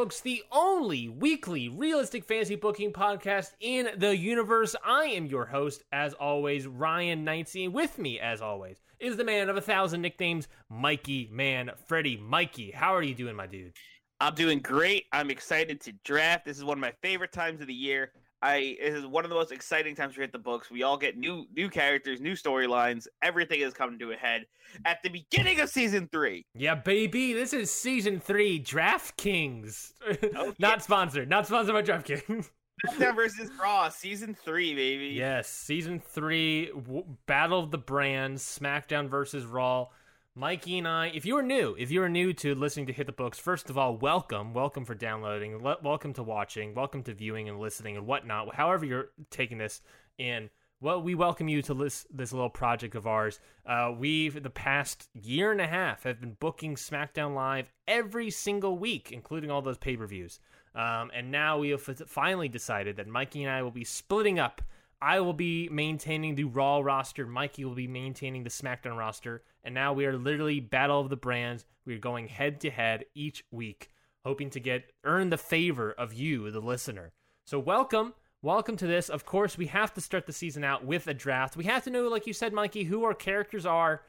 Books, the only weekly realistic fantasy booking podcast in the universe. I am your host, as always, Ryan Knightsey. With me, as always, is the man of a thousand nicknames, Mikey Man Freddy. Mikey, how are you doing, my dude? I'm doing great. I'm excited to draft. This is one of my favorite times of the year. I it is one of the most exciting times to hit the books. We all get new new characters, new storylines. Everything is coming to a head at the beginning of season three. Yeah, baby, this is season three, DraftKings. Oh, not sponsored, not sponsored by DraftKings. SmackDown versus Raw, season three, baby. Yes, season three, w- Battle of the Brands, SmackDown versus Raw. Mikey and I, if you are new, if you are new to listening to Hit the Books, first of all, welcome, welcome for downloading, le- welcome to watching, welcome to viewing and listening and whatnot. However you're taking this in, well, we welcome you to this this little project of ours. Uh, we've the past year and a half have been booking SmackDown Live every single week, including all those pay per views. Um, and now we have finally decided that Mikey and I will be splitting up. I will be maintaining the Raw roster. Mikey will be maintaining the SmackDown roster. And now we are literally Battle of the Brands. We are going head to head each week, hoping to get earn the favor of you, the listener. So welcome, welcome to this. Of course, we have to start the season out with a draft. We have to know, like you said, Mikey, who our characters are.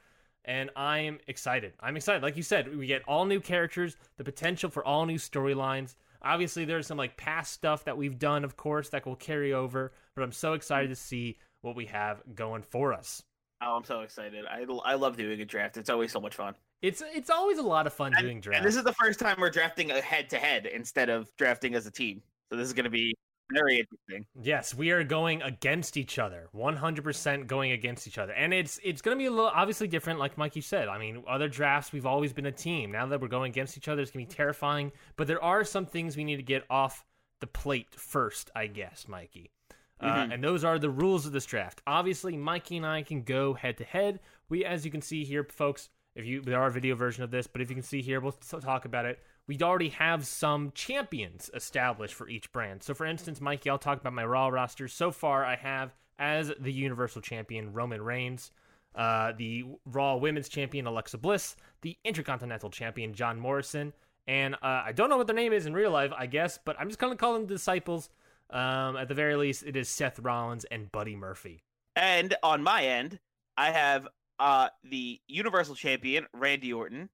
And I am excited. I'm excited. Like you said, we get all new characters, the potential for all new storylines. Obviously, there's some like past stuff that we've done, of course, that will carry over. But I'm so excited to see what we have going for us. Oh, I'm so excited. I, I love doing a draft. It's always so much fun. It's it's always a lot of fun doing And drafts. this is the first time we're drafting a head to head instead of drafting as a team. So this is going to be very interesting. Yes, we are going against each other. 100% going against each other. And it's it's going to be a little obviously different like Mikey said. I mean, other drafts we've always been a team. Now that we're going against each other it's going to be terrifying, but there are some things we need to get off the plate first, I guess, Mikey. Uh, and those are the rules of this draft. Obviously, Mikey and I can go head to head. We, as you can see here, folks, if you there are a video version of this, but if you can see here, we'll talk about it. We already have some champions established for each brand. So, for instance, Mikey, I'll talk about my Raw roster. So far, I have as the Universal Champion Roman Reigns, uh, the Raw Women's Champion Alexa Bliss, the Intercontinental Champion John Morrison, and uh, I don't know what their name is in real life, I guess, but I'm just gonna call them the Disciples. Um, at the very least, it is Seth Rollins and Buddy Murphy. And on my end, I have uh, the Universal Champion Randy Orton,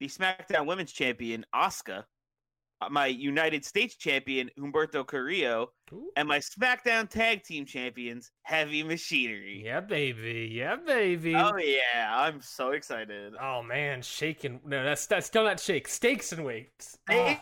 the SmackDown Women's Champion Asuka, uh, my United States Champion Humberto Carrillo, Ooh. and my SmackDown Tag Team Champions Heavy Machinery. Yeah, baby. Yeah, baby. Oh yeah, I'm so excited. Oh man, shaking. No, that's that's still not shake. Steaks and weights. Oh,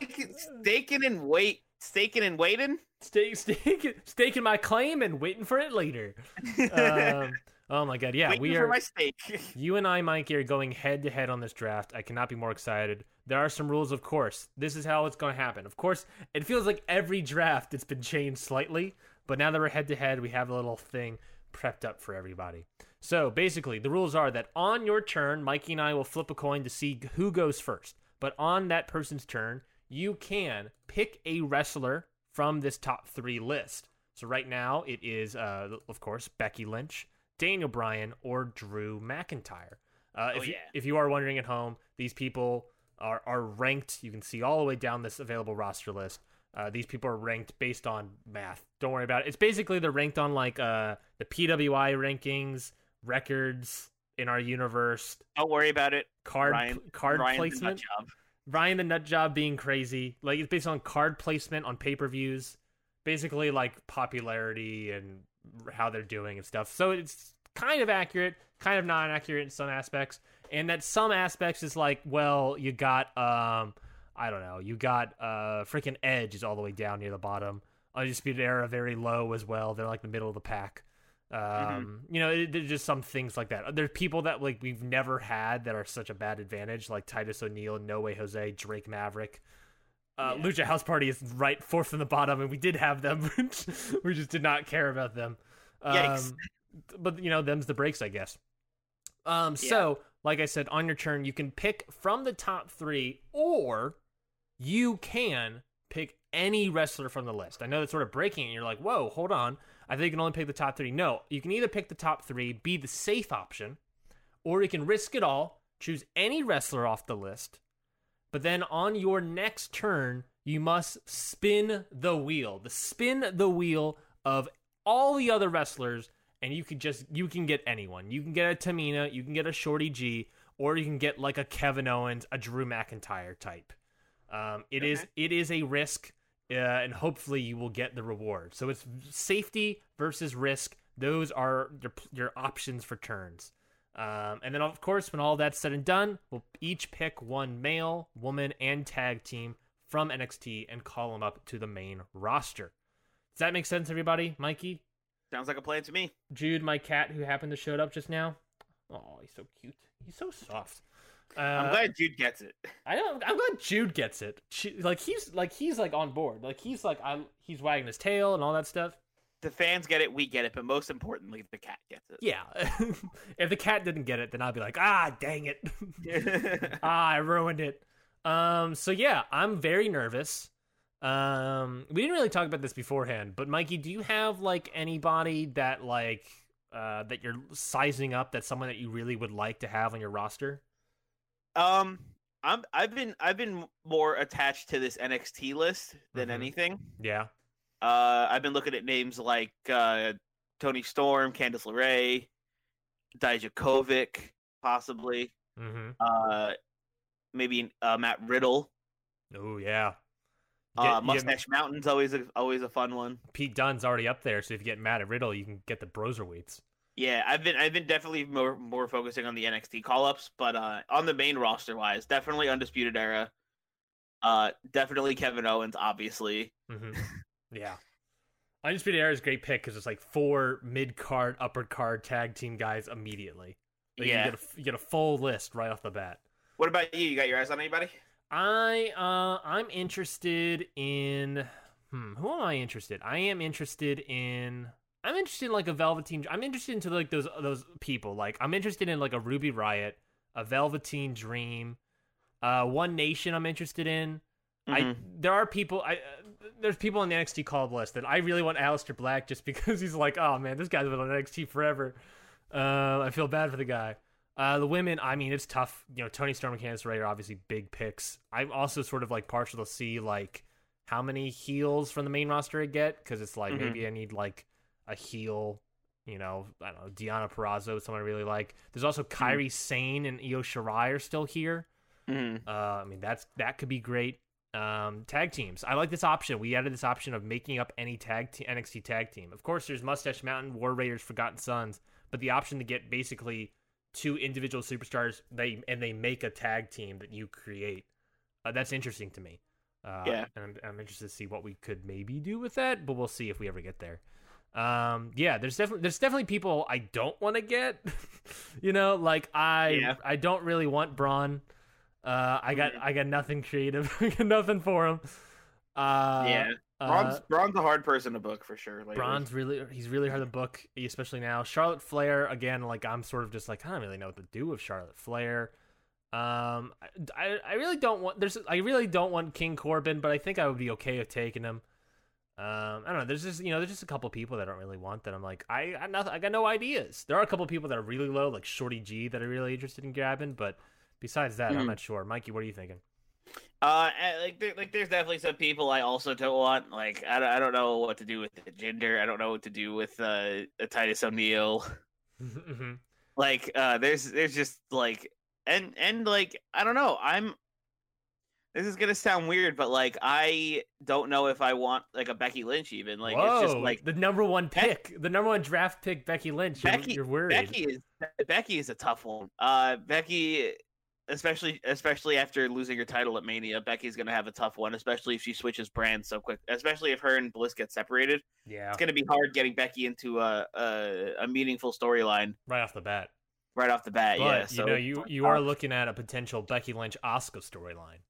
Staking, and wait, staking and waiting. steak, steak, staking my claim and waiting for it later. Um, oh my god, yeah, waiting we for are. You and I, Mikey, are going head to head on this draft. I cannot be more excited. There are some rules, of course. This is how it's going to happen. Of course, it feels like every draft it's been changed slightly, but now that we're head to head, we have a little thing prepped up for everybody. So basically, the rules are that on your turn, Mikey and I will flip a coin to see who goes first. But on that person's turn, you can pick a wrestler from this top three list. So right now, it is, uh, of course, Becky Lynch, Daniel Bryan, or Drew McIntyre. Uh, if, Oh, you, yeah. if you are wondering at home, these people are, are ranked. You can see all the way down this available roster list. Uh, these people are ranked based on math. Don't worry about it. It's basically they're ranked on like uh, the PWI rankings, records in our universe, Don't worry about it. card Ryan, card nut placement. job. Ryan the nut job being crazy. Like it's based on card placement on pay per views, basically like popularity and how they're doing and stuff. So it's kind of accurate, kind of not accurate in some aspects, and that some aspects is like, well, you got um, I don't know, you got uh, freaking Edge is all the way down near the bottom. Undisputed Era very low as well. They're like the middle of the pack. Um, you know, it, there's just some things like that. There's people that like we've never had that are such a bad advantage, like Titus O'Neil, No Way Jose, Drake Maverick. Uh, Yeah. Lucha House Party is right fourth from the bottom, and we did have them. we just did not care about them. Yikes. Um, but you know, them's the breaks, I guess. Um, so like I said, on your turn, you can pick from the top three, or you can pick any wrestler from the list. I know that's sort of breaking, it, and you're like, whoa, hold on. I think you can only pick the top three. No, you can either pick the top three, be the safe option, or you can risk it all, choose any wrestler off the list, but then on your next turn, you must spin the wheel. The spin the wheel of all the other wrestlers, and you can just you can get anyone. You can get a Tamina, you can get a Shorty G, or you can get like a Kevin Owens, a Drew McIntyre type. Um, it is Okay. it is a risk, uh, and hopefully you will get the reward. So it's safety versus risk. Those are your your options for turns. Um, and then, of course, when all that's said and done, we'll each pick one male, woman, and tag team from NXT and call them up to the main roster. Does that make sense, everybody? Mikey, Sounds like a plan to me. Jude, my cat who happened to showed up just now. Oh, he's so cute. He's so soft. Uh, I'm glad Jude gets it. I know. I'm glad Jude gets it. She, like he's like he's like on board. Like he's like I'm. He's wagging his tail and all that stuff. The fans get it, we get it, but most importantly, the cat gets it. Yeah. if the cat didn't get it, then I'd be like, ah, dang it. ah, I ruined it. Um, so yeah, I'm very nervous. Um, we didn't really talk about this beforehand, but Mikey, do you have like anybody that like uh that you're sizing up that's someone that you really would like to have on your roster? um, I'm I've been I've been more attached to this NXT list than Mhm. anything. Yeah. Uh, I've been looking at names like uh, Toni Storm, Candice LeRae, Dijakovic, possibly. Mm-hmm. Uh, maybe uh, Matt Riddle. Oh yeah. Uh, Get- Mustache Mountain's always a, always a fun one. Pete Dunne's already up there, so if you get Matt at Riddle, you can get the Broserweights. Yeah, I've been I've been definitely more more focusing on the NXT call ups, but uh, on the main roster wise, definitely Undisputed Era. Uh, definitely Kevin Owens, obviously. Mm-hmm. yeah. Undisputed Era is a great pick because it's like four mid card, upper card tag team guys immediately. Like, Yeah. You get, a, you get a full list right off the bat. What about you? You got your eyes on anybody? I uh I'm interested in hmm who am I interested? I am interested in I'm interested in like a Velveteen I'm interested into like those those people. Like I'm interested in like a Ruby Riot, a Velveteen Dream, uh One Nation I'm interested in. I Mhm. there are people I uh, there's people on the NXT call list that I really want Aleister Black just because he's like, oh man, this guy's been on NXT forever. Uh, I feel bad for the guy. Uh, the women, I mean, it's tough. You know, Toni Storm and Candice Ray are obviously big picks. I'm also sort of like partial to see like how many heels from the main roster I get because it's like Mhm. maybe I need like a heel. You know, I don't know, Deonna Purrazzo, is someone I really like. There's also Kairi Sane and Io Shirai are still here. Mhm. Uh, I mean, that's that could be great. Um, tag teams. I like this option. We added this option of making up any tag te- NXT tag team. Of course, there's Mustache Mountain, War Raiders, Forgotten Sons, but the option to get basically two individual superstars, they and they make a tag team that you create. Uh, that's interesting to me. Uh, Yeah. and I'm, I'm interested to see what we could maybe do with that, but we'll see if we ever get there. Um, yeah, there's definitely there's definitely people I don't want to get. you know, like I Yeah. I don't really want Braun. Uh, I got I got nothing creative, I got nothing for him. Uh, yeah, uh, Braun's, Braun's a hard person to book for sure. Lately. Braun's really he's really hard to book, especially now. Charlotte Flair again, like I'm sort of just like I don't really know what to do with Charlotte Flair. Um, I I really don't want there's I really don't want King Corbin, but I think I would be okay with taking him. Um, I don't know. There's just you know there's just a couple people that I don't really want that I'm like I I, nothing, I got no ideas. There are a couple people that are really low, like Shorty G, that are really interested in grabbing, but besides that, I'm Mhm. not sure. Mikey, what are you thinking? Uh, like, there, like, there's definitely some people I also don't want. Like, I don't, I don't know what to do with the gender. I don't know what to do with uh, Titus O'Neil. hmm Like, uh, there's, there's just like, and and like, I don't know. I'm. This is gonna sound weird, but like, I don't know if I want like a Becky Lynch even. Like, Whoa, it's just like the number one pick, the number one draft pick, Becky Lynch. You're, Becky. you're worried. Becky is Becky is a tough one. Uh, Becky, especially especially after losing her title at Mania, Becky's gonna have a tough one, especially if she switches brands so quick. Especially if her and Bliss get separated, yeah, it's gonna be hard getting Becky into a a, a meaningful storyline right off the bat. right off the bat. But yeah, so you know, you you are looking at a potential Becky Lynch Asuka storyline,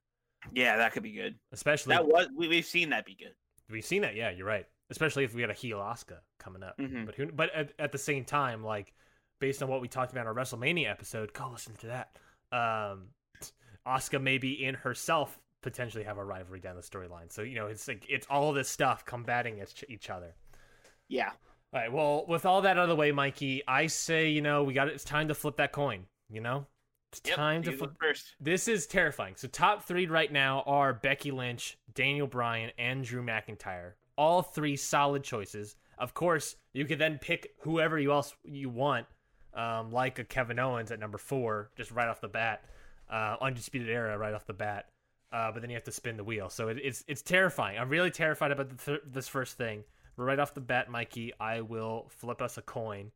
yeah, that could be good. especially That was we, we've seen that be good. we've seen that. Yeah, you're right. Especially if we had a heel Asuka coming up. Mhm. But who? But at, at the same time, like based on what we talked about in our WrestleMania episode, go listen to that. Um, Asuka maybe in herself potentially have a rivalry down the storyline. So you know, it's like it's all this stuff combating each, each other. Yeah, All right. Well, with all that out of the way, Mikey, I say you know we got it. it's time to flip that coin. You know, it's Yep, time to flip. first. This is terrifying. So top three right now are Becky Lynch, Daniel Bryan, and Drew McIntyre. All three solid choices. Of course, you could then pick whoever you else you want, um, like a Kevin Owens at number four, just right off the bat. Uh, Undisputed Era right off the bat. Uh, but then you have to spin the wheel. So it, it's it's terrifying. I'm really terrified about the th- this first thing. But right off the bat, Mikey, I will flip us a coin.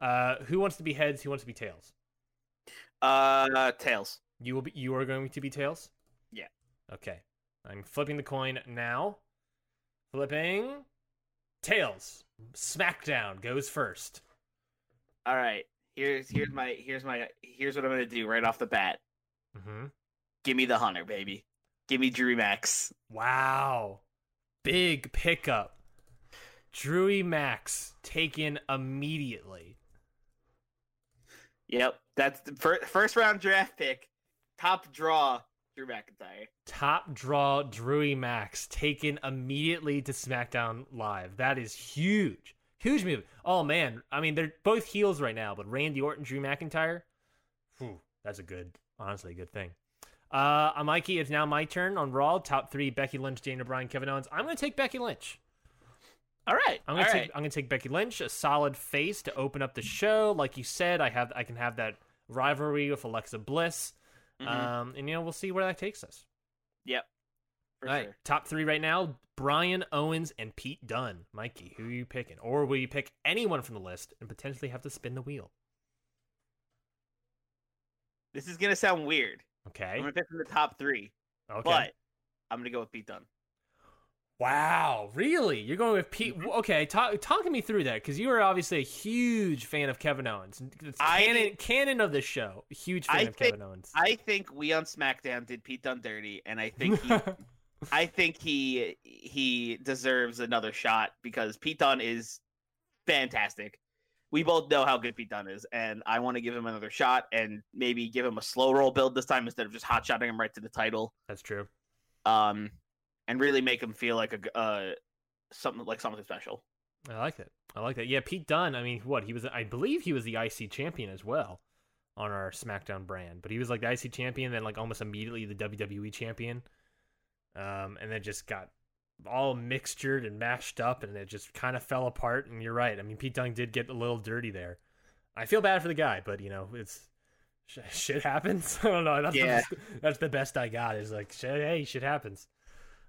Uh, who wants to be heads? Who wants to be tails? Uh, tails. You will be. You are going to be tails. Yeah. Okay. I'm flipping the coin now. Flipping tails. SmackDown goes first. All right. Here's here's my here's my here's what I'm gonna do right off the bat. Mm-hmm. Give me the hunter, baby. Give me Drew Max. Wow. Big pickup. Drewy Max taken immediately. Yep, that's the fir- first round draft pick, top draw, Drew McIntyre. Top draw Drewy Max taken immediately to SmackDown Live. That is huge. Huge move. Oh man. I mean, they're both heels right now, but Randy Orton, Drew McIntyre. Whew, that's a good, honestly, a good thing. Uh, uh, Mikey, it's now my turn on Raw. Top three: Becky Lynch, Daniel Bryan, Kevin Owens. I'm going to take Becky Lynch. All right, I'm gonna take right. I'm gonna take Becky Lynch, a solid face to open up the show. Like you said, I have I can have that rivalry with Alexa Bliss, Mhm. um, and you know we'll see where that takes us. Yep, All right, sure. top three right now: Bryan Owens and Pete Dunne. Mikey, who are you picking, or will you pick anyone from the list and potentially have to spin the wheel? This is gonna sound weird. Okay, I'm gonna pick from the top three, okay. but I'm gonna go with Pete Dunne. Wow, really? You're going with Pete? Mm-hmm. Okay, talk talk me through that because you are obviously a huge fan of Kevin Owens. It's canon canon of the show. Huge fan I of think- Kevin Owens. I think we on SmackDown did Pete Dunne dirty, and I think he, I think he he deserves another shot because Pete Dunne is fantastic. We both know how good Pete Dunne is, and I want to give him another shot and maybe give him a slow roll build this time instead of just hot shotting him right to the title. That's true. Um, and really make him feel like a uh something like something special. I like that. I like that. Yeah, Pete Dunne. I mean, what he was? I believe he was the IC champion as well on our SmackDown brand. But he was like the IC champion, then like almost immediately the WWE champion, um, and then just got all mixtured and mashed up, and it just kind of fell apart. And you're right. I mean, Pete Dunne did get a little dirty there. I feel bad for the guy, but you know, it's sh- shit happens. I don't know. That's Yeah. the, that's the best I got. Is like, hey, shit happens.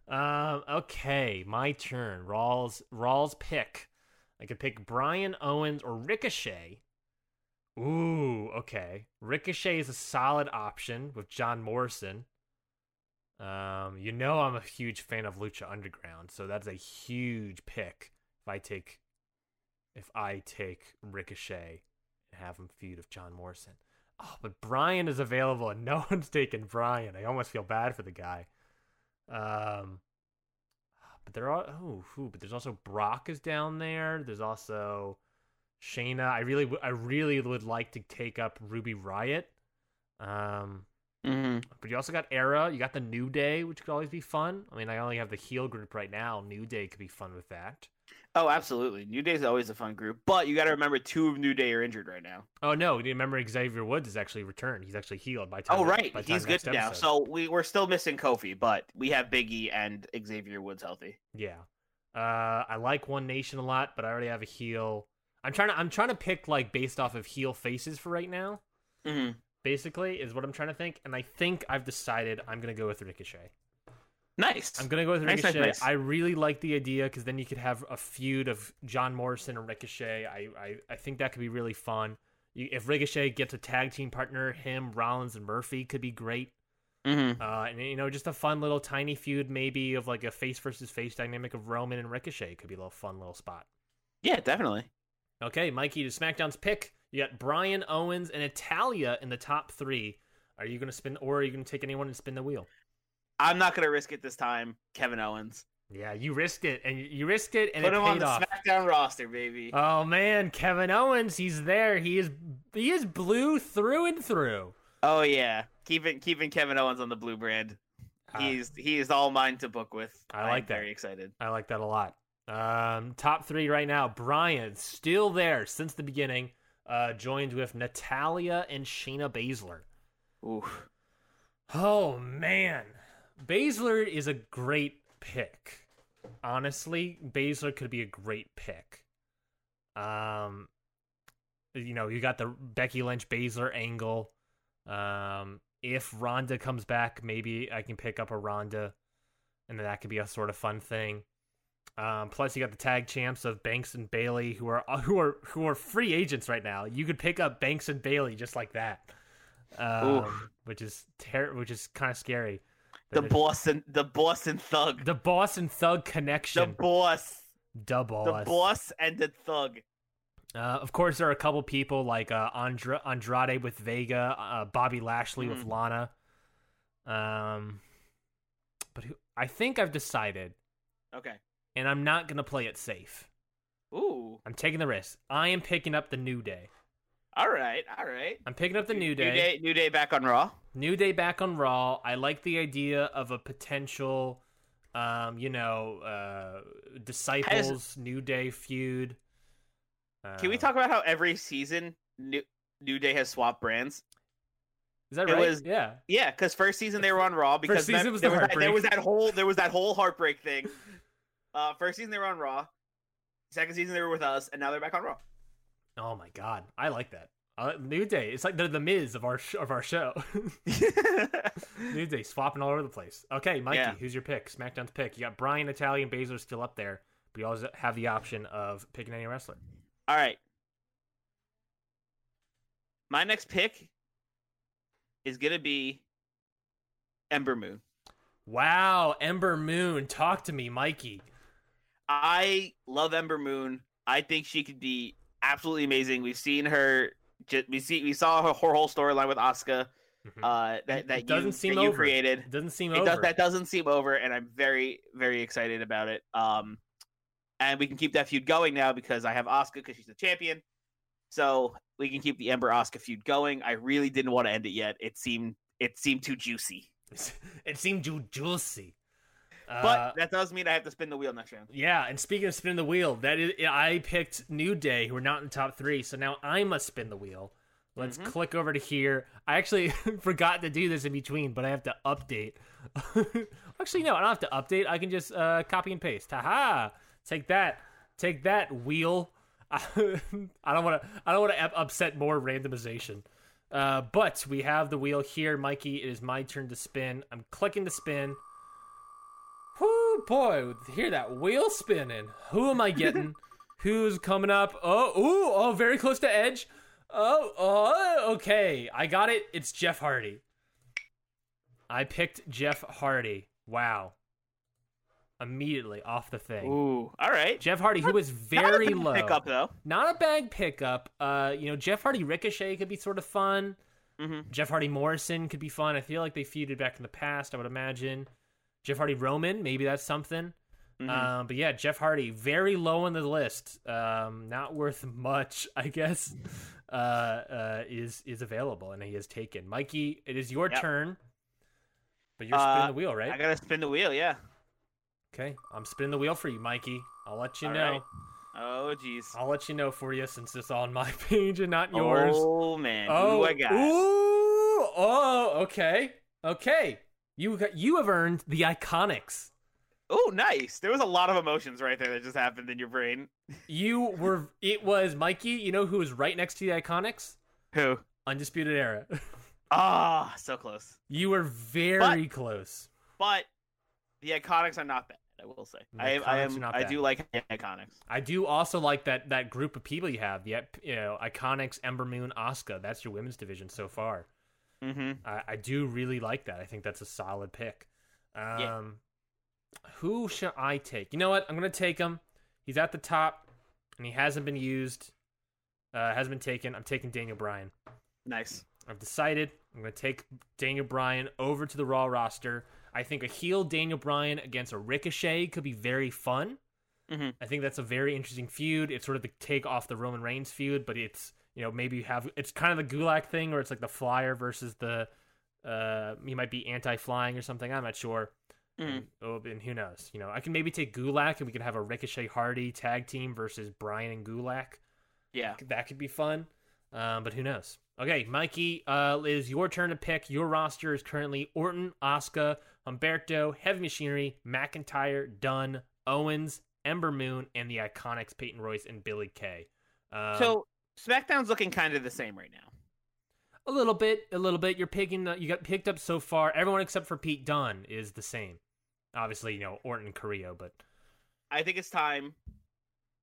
Um. Okay, my turn. Rawls. Rawls pick. I could pick Bryan Owens or Ricochet. Ooh, okay. Ricochet is a solid option with John Morrison. Um, you know I'm a huge fan of Lucha Underground, so that's a huge pick. If I take, if I take Ricochet and have him feud with John Morrison. Oh, but Bryan is available and no one's taking Bryan. I almost feel bad for the guy. Um, but there are oh, but there's also Brock is down there. There's also Shayna. I really, I really would like to take up Ruby Riot. Um, Mm-hmm. but you also got Era. You got the New Day, which could always be fun. I mean, I only have the heel group right now. New Day could be fun with that. Oh, absolutely. New Day's always a fun group, but you got to remember two of New Day are injured right now. Oh no! You remember Xavier Woods is actually returned? He's actually healed by time. Oh, right. time He's good now. episode. So we we're still missing Kofi, but we have Biggie and Xavier Woods healthy. Yeah. Uh, I like One Nation a lot, but I already have a heel. I'm trying to I'm trying to pick like based off of heel faces for right now. Mm-hmm. Basically, is what I'm trying to think, and I think I've decided I'm gonna go with Ricochet. Nice. I'm gonna go with Nice, nice, Ricochet. nice. I really like the idea because then you could have a feud of John Morrison and Ricochet. I I, I think that could be really fun. You, if Ricochet gets a tag team partner, him, Rollins, and Murphy could be great. Mm-hmm. Uh, and you know, just a fun little tiny feud, maybe of like a face versus face dynamic of Roman and Ricochet could be a little fun little spot. Yeah, definitely. Okay, Mikey, to SmackDown's pick, you got Bryan Owens and Natalya in the top three. Are you going to spin, or are you going to take anyone and spin the wheel? I'm not gonna risk it this time. Kevin Owens. Yeah, you risked it, and you- risked it, and Put it him on the off. SmackDown roster, baby. Oh man, Kevin Owens, he's there. He is he is blue through and through. oh yeah, keeping keeping Kevin Owens on the blue brand. Uh, He's he is all mine to book with. I I'm like that. Very excited. I like that a lot. Um, top three right now. Bryan still there since the beginning. Uh, joined with Natalya and Shayna Baszler. Ooh. Oh man, Baszler is a great pick. Honestly, Baszler could be a great pick. Um, you know, you got the Becky Lynch Baszler angle. Um, if Ronda comes back, maybe I can pick up a Ronda, and that could be a sort of fun thing. Um, plus, you got the tag champs of Banks and Bayley, who are who are who are free agents right now. You could pick up Banks and Bayley just like that, um, which is ter- which is kind of scary. The Boston the Boston Thug. the Boston Thug connection, The boss. the The boss. boss and the thug. Uh, of course, there are a couple people like uh, Andra- Andrade with Vega, uh, Bobby Lashley with Mhm. Lana. Um, but who, I think I've decided, Okay. And I'm not gonna play it safe. Ooh. I'm taking the risk. I am picking up the New Day. All right. All right. I'm picking up the New Day. New Day. New Day back on Raw. New Day back on Raw. I like the idea of a potential, um, you know, uh, disciples New Day feud. Can we Um, talk about how every season New New Day has swapped brands? Is that it right? was- yeah. Yeah, because first season they were on Raw because season mem- was there, was that, there was that whole there was that whole heartbreak thing. Uh, first season they were on Raw. Second season they were with us, and now they're back on Raw. Oh my god, I like that. Like- New Day. It's like they're the Miz of our sh- of our show. New Day swapping all over the place. Okay, Mikey, Yeah. who's your pick? SmackDown's pick. You got Bryan, Italian, Baszler still up there, but you always have the option of picking any wrestler. All right. My next pick is gonna be Ember Moon. Wow, Ember Moon, talk to me, Mikey. I love Ember Moon. I think she could be absolutely amazing. We've seen her. We see we saw her, her whole storyline with Asuka. Mhm. Uh, that that It doesn't you, seem that you over. created. It doesn't seem It over. does that doesn't seem over, and I'm very very excited about it. Um, and we can keep that feud going now because I have Asuka because she's the champion. So we can keep the Ember Asuka feud going. I really didn't want to end it yet. It seemed it seemed too juicy. it seemed too juicy. But Uh, that does mean I have to spin the wheel next round. yeah, and speaking of spinning the wheel, that is, I picked New Day, who are not in the top three, so now I must spin the wheel. Let's Mhm. click over to here. I actually forgot to do this in between, but I have to update. actually, no, I don't have to update. I can just uh, copy and paste. Haha! Take that, take that wheel. I don't want to. I don't want to upset more randomization. Uh, but we have the wheel here, Mikey. It is my turn to spin. I'm clicking to spin. Whoo, boy, hear that wheel spinning. Who am I getting? Who's coming up? Oh, ooh, oh, very close to edge. Oh, oh, okay. I got it. It's Jeff Hardy. I picked Jeff Hardy. Wow. Immediately off the thing. Ooh, all right. Jeff Hardy, who was very Not a low. Pickup though. Not a bad pickup. Uh, you know, Jeff Hardy Ricochet could be sort of fun. Mhm. Jeff Hardy Morrison could be fun. I feel like they feuded back in the past. I would imagine. Jeff Hardy Roman, maybe that's something. Mhm. Um, but yeah, Jeff Hardy, very low on the list. Um, not worth much, I guess. Uh, uh, is is available and he is taken. Mikey, it is your Yep. turn. But you're spinning Uh, the wheel, right? I gotta spin the wheel. Yeah. Okay, I'm spinning the wheel for you, Mikey. I'll let you All know. right. Oh jeez. I'll let you know for you since it's on my page and not yours. Oh man. Oh, Who I got? Ooh, oh, okay, okay. You got, you have earned the Iconics. Oh, nice. There was a lot of emotions right there that just happened in your brain. You were. It was Mikey. You know who was right next to the Iconics? Who? Undisputed Era. Ah, so close. you were very close. But the iconics are not bad. I will say. The I, am- I Iconics am. are not I do like iconics. I do also like that that group of people you have. The you know Iconics, Ember Moon, Asuka. That's your women's division so far. Mm-hmm. I, I do really like that. I think that's a solid pick. Um, Yeah. Who should I take? You know what? I'm gonna take him. He's at the top, and he hasn't been used. Uh, hasn't been taken. I'm taking Daniel Bryan. Nice. I've decided I'm going to take Daniel Bryan over to the Raw roster. I think a heel Daniel Bryan against a Ricochet could be very fun. Mhm. I think that's a very interesting feud. It's sort of the take off the Roman Reigns feud, but it's you know maybe you have it's kind of the Gulak thing where it's like the Flyer versus the uh he might be anti-flying or something. I'm not sure. Mhm. And, oh, and who knows? You know, I can maybe take Gulak and we could have a Ricochet Hardy tag team versus Bryan and Gulak Yeah. that could be fun. Um, but who knows? Okay, Mikey, uh, it is your turn to pick. Your roster is currently Orton, Asuka, Humberto, Heavy Machinery, McIntyre, Dunne, Owens, Ember Moon, and the Iconics, Peyton Royce and Billie Kay. Um, so SmackDown's looking kind of the same right now. a little bit, a little bit. You're picking. You got picked up so far. Everyone except for Pete Dunne is the same. Obviously, you know Orton Carrillo, but I think it's time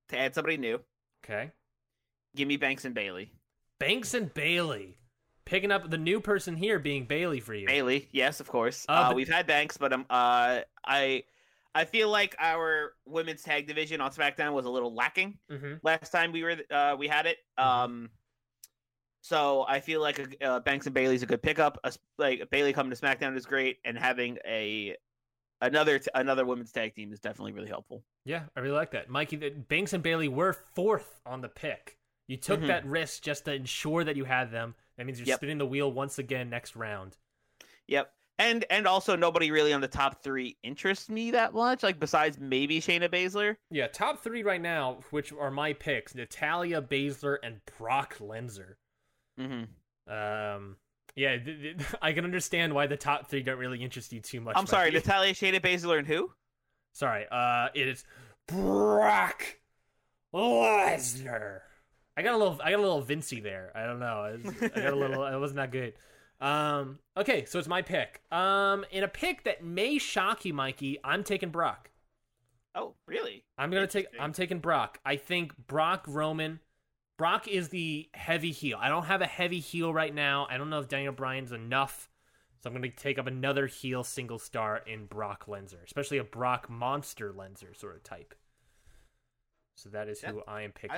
to add somebody new. okay. Give me Banks and Bayley. Banks and Bayley, picking up the new person here being Bayley for you. Bayley, yes, of course. Uh, Uh, but- we've had Banks, but um, uh, I, I feel like our women's tag division on SmackDown was a little lacking hmm last time we were uh we had it. Mhm. Um, so I feel like uh, Banks and Bayley's a good pickup. Uh, like Bayley coming to SmackDown is great, and having a another t- another women's tag team is definitely really helpful. Yeah, I really like that. Mikey, Banks and Bayley were fourth on the pick. You took Mhm. that risk just to ensure that you had them. That means you're Yep. spinning the wheel once again next round. Yep. And and also nobody really on the top three interests me that much. Like besides maybe Shayna Baszler. Yeah, top three right now, which are my picks: Natalya Baszler and Brock Lesnar. Mm-hmm. Um, yeah, th- th- I can understand why the top three don't really interest you too much. I'm sorry. Natalya, Shayna Baszler, and who? Sorry, uh, it is Brock Lesnar. I got a little, I got a little Vincy there. I don't know. I, was- I got a little. It wasn't that good. Um, okay, so it's my pick. Um, in a pick that may shock you, Mikey, I'm taking Brock. Oh, really? I'm gonna take. I'm taking Brock. I think Brock Roman. Brock is the heavy heel. I don't have a heavy heel right now. I don't know if Daniel Bryan's enough. So I'm going to take up another heel single star in Brock Lesnar, especially a Brock monster Lesnar sort of type. So that is who I am picking.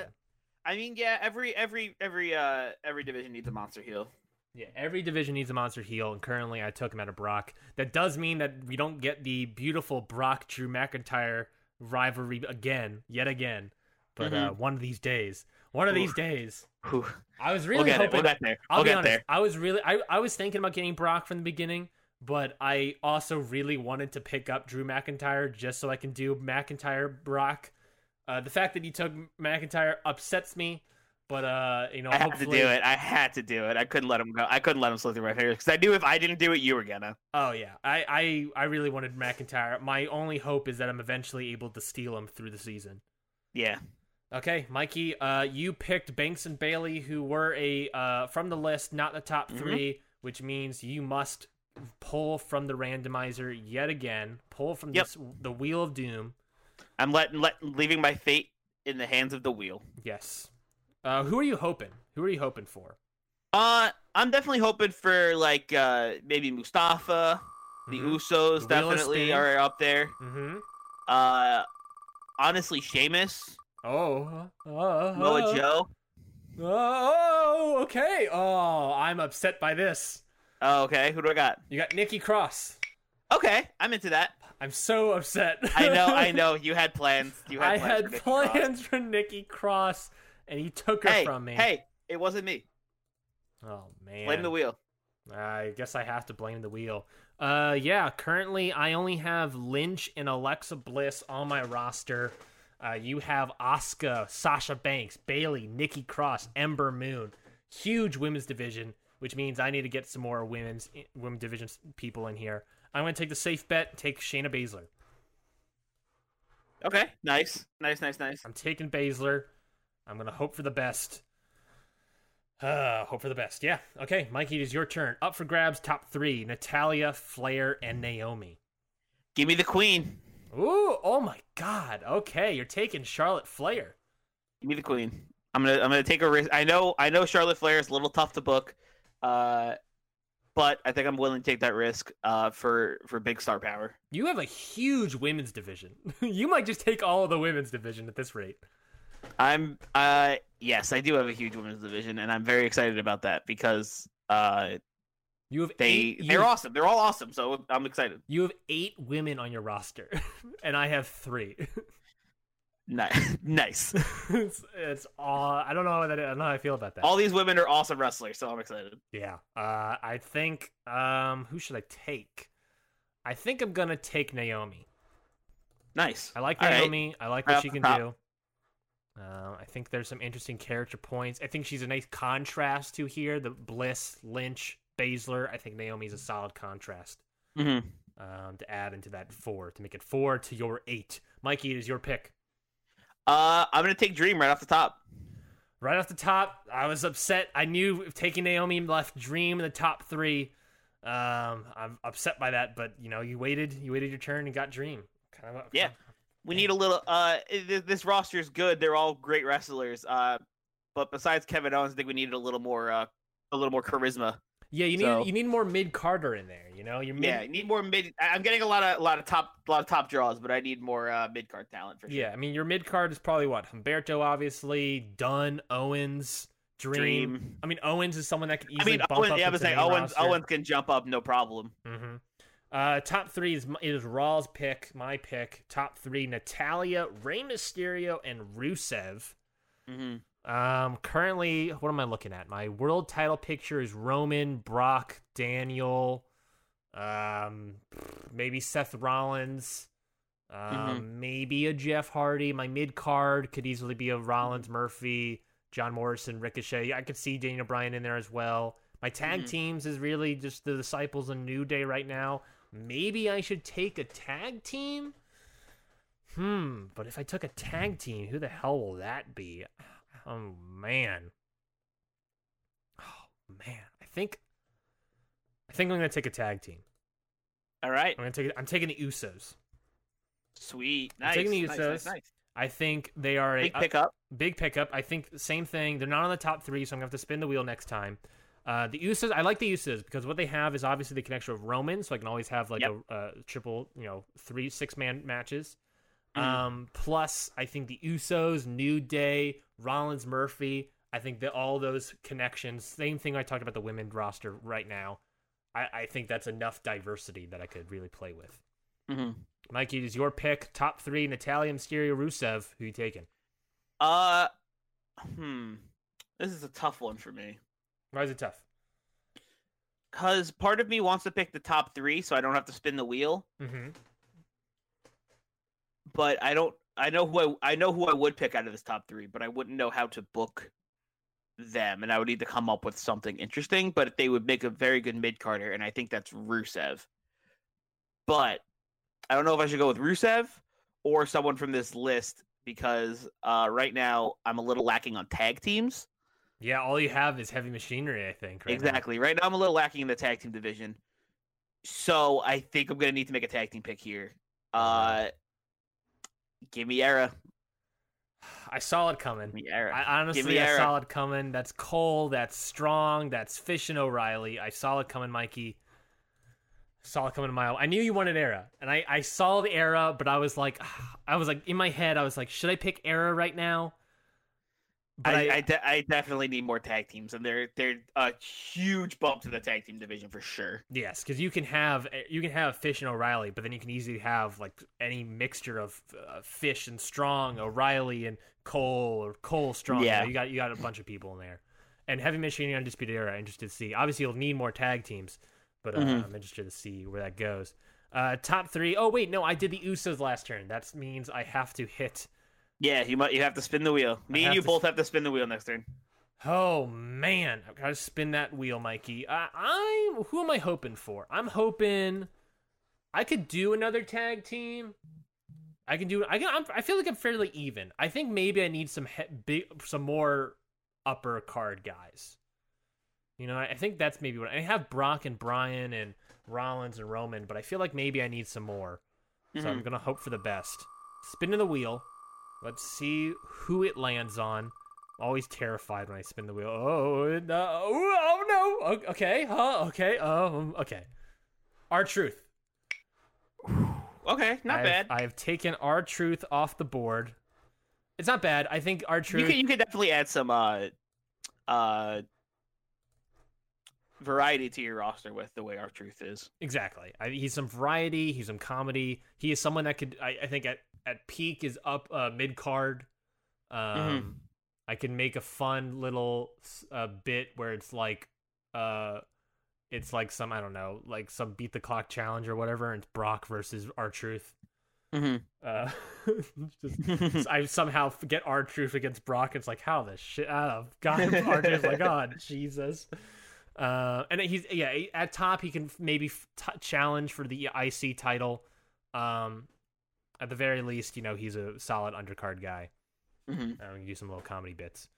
I mean, yeah, every every every uh every division needs a monster heel. Yeah, every division needs a monster heel, and currently I took him out of Brock. That does mean that we don't get the beautiful Brock Drew McIntyre rivalry again, yet again. But uh, one of these days, one of these Mm-hmm. Days. I was We'll really get hoping. We'll get there. I'll we'll be get honest. there. I was really, I, I was thinking about getting Brock from the beginning, but I also really wanted to pick up Drew McIntyre just so I can do McIntyre Brock. Uh, the fact that he took McIntyre upsets me, but uh, you know, I had to do it. I had to do it. I couldn't let him go. I couldn't let him slip through my fingers because I knew if I didn't do it, you were gonna. Oh yeah, I, I I really wanted McIntyre. My only hope is that I'm eventually able to steal him through the season. Yeah. Okay, Mikey, uh, you picked Banks and Bayley, who were a uh, from the list, not the top Mhm. 3 which means you must pull from the randomizer yet again. Pull from Yep. this the wheel of doom. I'm letting let leaving my fate in the hands of the wheel. Yes. Uh, who are you hoping? Who are you hoping for? Uh, I'm definitely hoping for like uh maybe Mustafa. The Mhm. Usos The definitely are up there. Mm-hmm. Uh, honestly, Sheamus, Oh. Uh, Moa uh, Joe. Oh, okay. Oh, I'm upset by this. Oh, okay. Who do I got? You got Nikki Cross. Okay, I'm into that. I'm so upset. I know, I know. You had plans. You had I plans had for Nikki Cross. plans for Nikki Cross, and he took her Hey, from me. hey, it wasn't me. Oh man. Blame the wheel. I guess I have to blame the wheel. Uh, yeah. Currently, I only have Lynch and Alexa Bliss on my roster. Uh, you have Asuka, Sasha Banks, Bayley, Nikki Cross, Ember Moon. Huge women's division, which means I need to get some more women's women's division people in here. I'm going to take the safe bet, take Shayna Baszler. Okay, nice, nice, nice, nice. I'm taking Baszler. I'm going to hope for the best. Uh, hope for the best. Yeah. Okay, Mikey, it is your turn. Up for grabs, top three: Natalya, Flair, and Naomi. Give me the queen. Ooh, oh my God. Okay, you're taking Charlotte Flair. Give me the queen. I'm gonna I'm gonna take a risk. I know I know Charlotte Flair is a little tough to book, uh, but I think I'm willing to take that risk uh, for for big star power. You have a huge women's division. you might just take all of the women's division at this rate. I'm uh yes, I do have a huge women's division, and I'm very excited about that because uh You have they eight, you they're have- awesome. They're all awesome, so I'm excited. You have eight women on your roster, and I have three. Nice, nice. it's, it's all. I don't know how that. I don't know how I feel about that. All these women are awesome wrestlers, so I'm excited. Yeah. Uh, I think. Um, who should I take? I think I'm gonna take Naomi. Nice. I like All right. Naomi. I like what off she can do. Uh, I think there's some interesting character points. I think she's a nice contrast to here. The Bliss, Lynch, Baszler. I think Naomi's a solid contrast hmm um, to add into that four to make it four to your eight. Mikey, it is your pick. Uh, I'm gonna take Dream right off the top. Right off the top, I was upset. I knew taking Naomi left Dream in the top three. Um, I'm upset by that, but you know, you waited, you waited your turn and got Dream. Kind of, Yeah. We need a little. Uh, this, this roster is good. They're all great wrestlers. Uh, but besides Kevin Owens, I think we needed a little more. Uh, a little more charisma. yeah. You need So- you need more mid carder in there. You know, you're mid, Yeah, I need more mid. I- I'm getting a lot of a lot of top a lot of top draws, but I need more uh, mid card talent for sure. Yeah, I mean your mid card is probably what Humberto, obviously Dunne, Owens, Dream. Dream. I mean Owens is someone that I easily mean, bump Owen, up yeah, I was saying Owens. roster. Owens can jump up, no problem. Mm-hmm. Uh, top three is is Raw's pick, my pick. Top three: Natalya, Rey Mysterio, and Rusev. hmm Um, currently, what am I looking at? My world title picture is Roman, Brock, Daniel, um, maybe Seth Rollins, um, maybe a Jeff Hardy. My mid card could easily be a Rollins, Murphy, John Morrison, Ricochet. I could see Daniel Bryan in there as well. My tag Mhm. teams is really just the Disciples and New Day right now. Maybe I should take a tag team. Hmm, but if I took a tag team, who the hell will that be? Oh man. Oh man. I think I think I'm gonna take a tag team. All right, I'm gonna take I'm taking the Usos. sweet, I'm nice, taking the nice, Usos. nice, nice. I think they are a Big pickup. big pickup. I think same thing. They're not on the top three, so I'm gonna have to spin the wheel next time. Uh, the Usos, I like the Usos because what they have is obviously the connection of Roman, so I can always have like Yep. a, a triple, you know, three six man matches. Mhm. Um, plus, I think the Usos, New Day, Rollins, Murphy. I think that all those connections. Same thing I talked about the women roster right now. I, I think that's enough diversity that I could really play with. hmm Mikey, it is your pick. Top three: Natalya, Mysterio, Rusev. Who you taking? Uh, hmm. This is a tough one for me. Why is it tough? Cause part of me wants to pick the top three, so I don't have to spin the wheel. Mm-hmm. But I don't. I know who I, I know who I would pick out of this top three, but I wouldn't know how to book them, and I would need to come up with something interesting. But they would make a very good mid carder, and I think that's Rusev. But I don't know if I should go with Rusev or someone from this list because uh, right now I'm a little lacking on tag teams. Yeah, all you have is heavy machinery, I think. Right now. exactly. Right now I'm a little lacking in the tag team division. So I think I'm gonna need to make a tag team pick here. Uh give me Era. I saw it coming. I honestly I saw it coming. That's Cole. That's Strong. That's Fish and O'Reilly. I saw it coming, Mikey. Saw it coming a mile. I knew you wanted Era, and I I saw the Era, but I was like, I was like in my head, I was like, should I pick Era right now? But I, I, de- I definitely need more tag teams, and they're they're a huge bump to the tag team division for sure. Yes, because you can have you can have Fish and O'Reilly, but then you can easily have like any mixture of uh, Fish and Strong, O'Reilly and Cole, or Cole Strong. Yeah. you got you got a bunch of people in there, and Heavy Machinery Undisputed Era. Interested to see. Obviously, you'll need more tag teams, but uh, Mhm. I'm interested to see where that goes. Uh, top three. Oh wait, no, I did the Usos last turn. That means I have to hit. Yeah, you might. You have to spin the wheel. Me and you to both have to spin the wheel next turn. Oh man, I've got to spin that wheel, Mikey. Uh, I'm. Who am I hoping for? I'm hoping I could do another tag team. I can do. I can. I'm, I feel like I'm fairly even. I think maybe I need some he, big, some more upper card guys. You know, I, I think that's maybe what I have. Brock and Bryan and Rollins and Roman, but I feel like maybe I need some more. So I'm gonna hope for the best. Spinning the wheel. Let's see who it lands on. Always terrified when I spin the wheel. Oh no! Oh no! Okay, huh? Okay. Um. Okay. R Truth. Okay, not I have, bad. I have taken R Truth off the board. It's not bad. I think our you truth. could you could definitely add some uh uh variety to your roster with the way R Truth is. Exactly. I, he's some variety. He's some comedy. He is someone that could. I, I think at at peak is up uh, mid card. Um, Mm-hmm. I can make a fun little uh, bit where it's like, uh, it's like some I don't know, like some beat the clock challenge or whatever, and it's Brock versus R Truth. Mm-hmm. Uh, just, I somehow get R Truth against Brock. It's like how this shit. Oh God, R Truth's like God, Jesus. Uh, and he's yeah at top. He can maybe t- challenge for the IC title. Um, at the very least, you know he's a solid undercard guy. Mm-hmm. Uh, we can do some little comedy bits.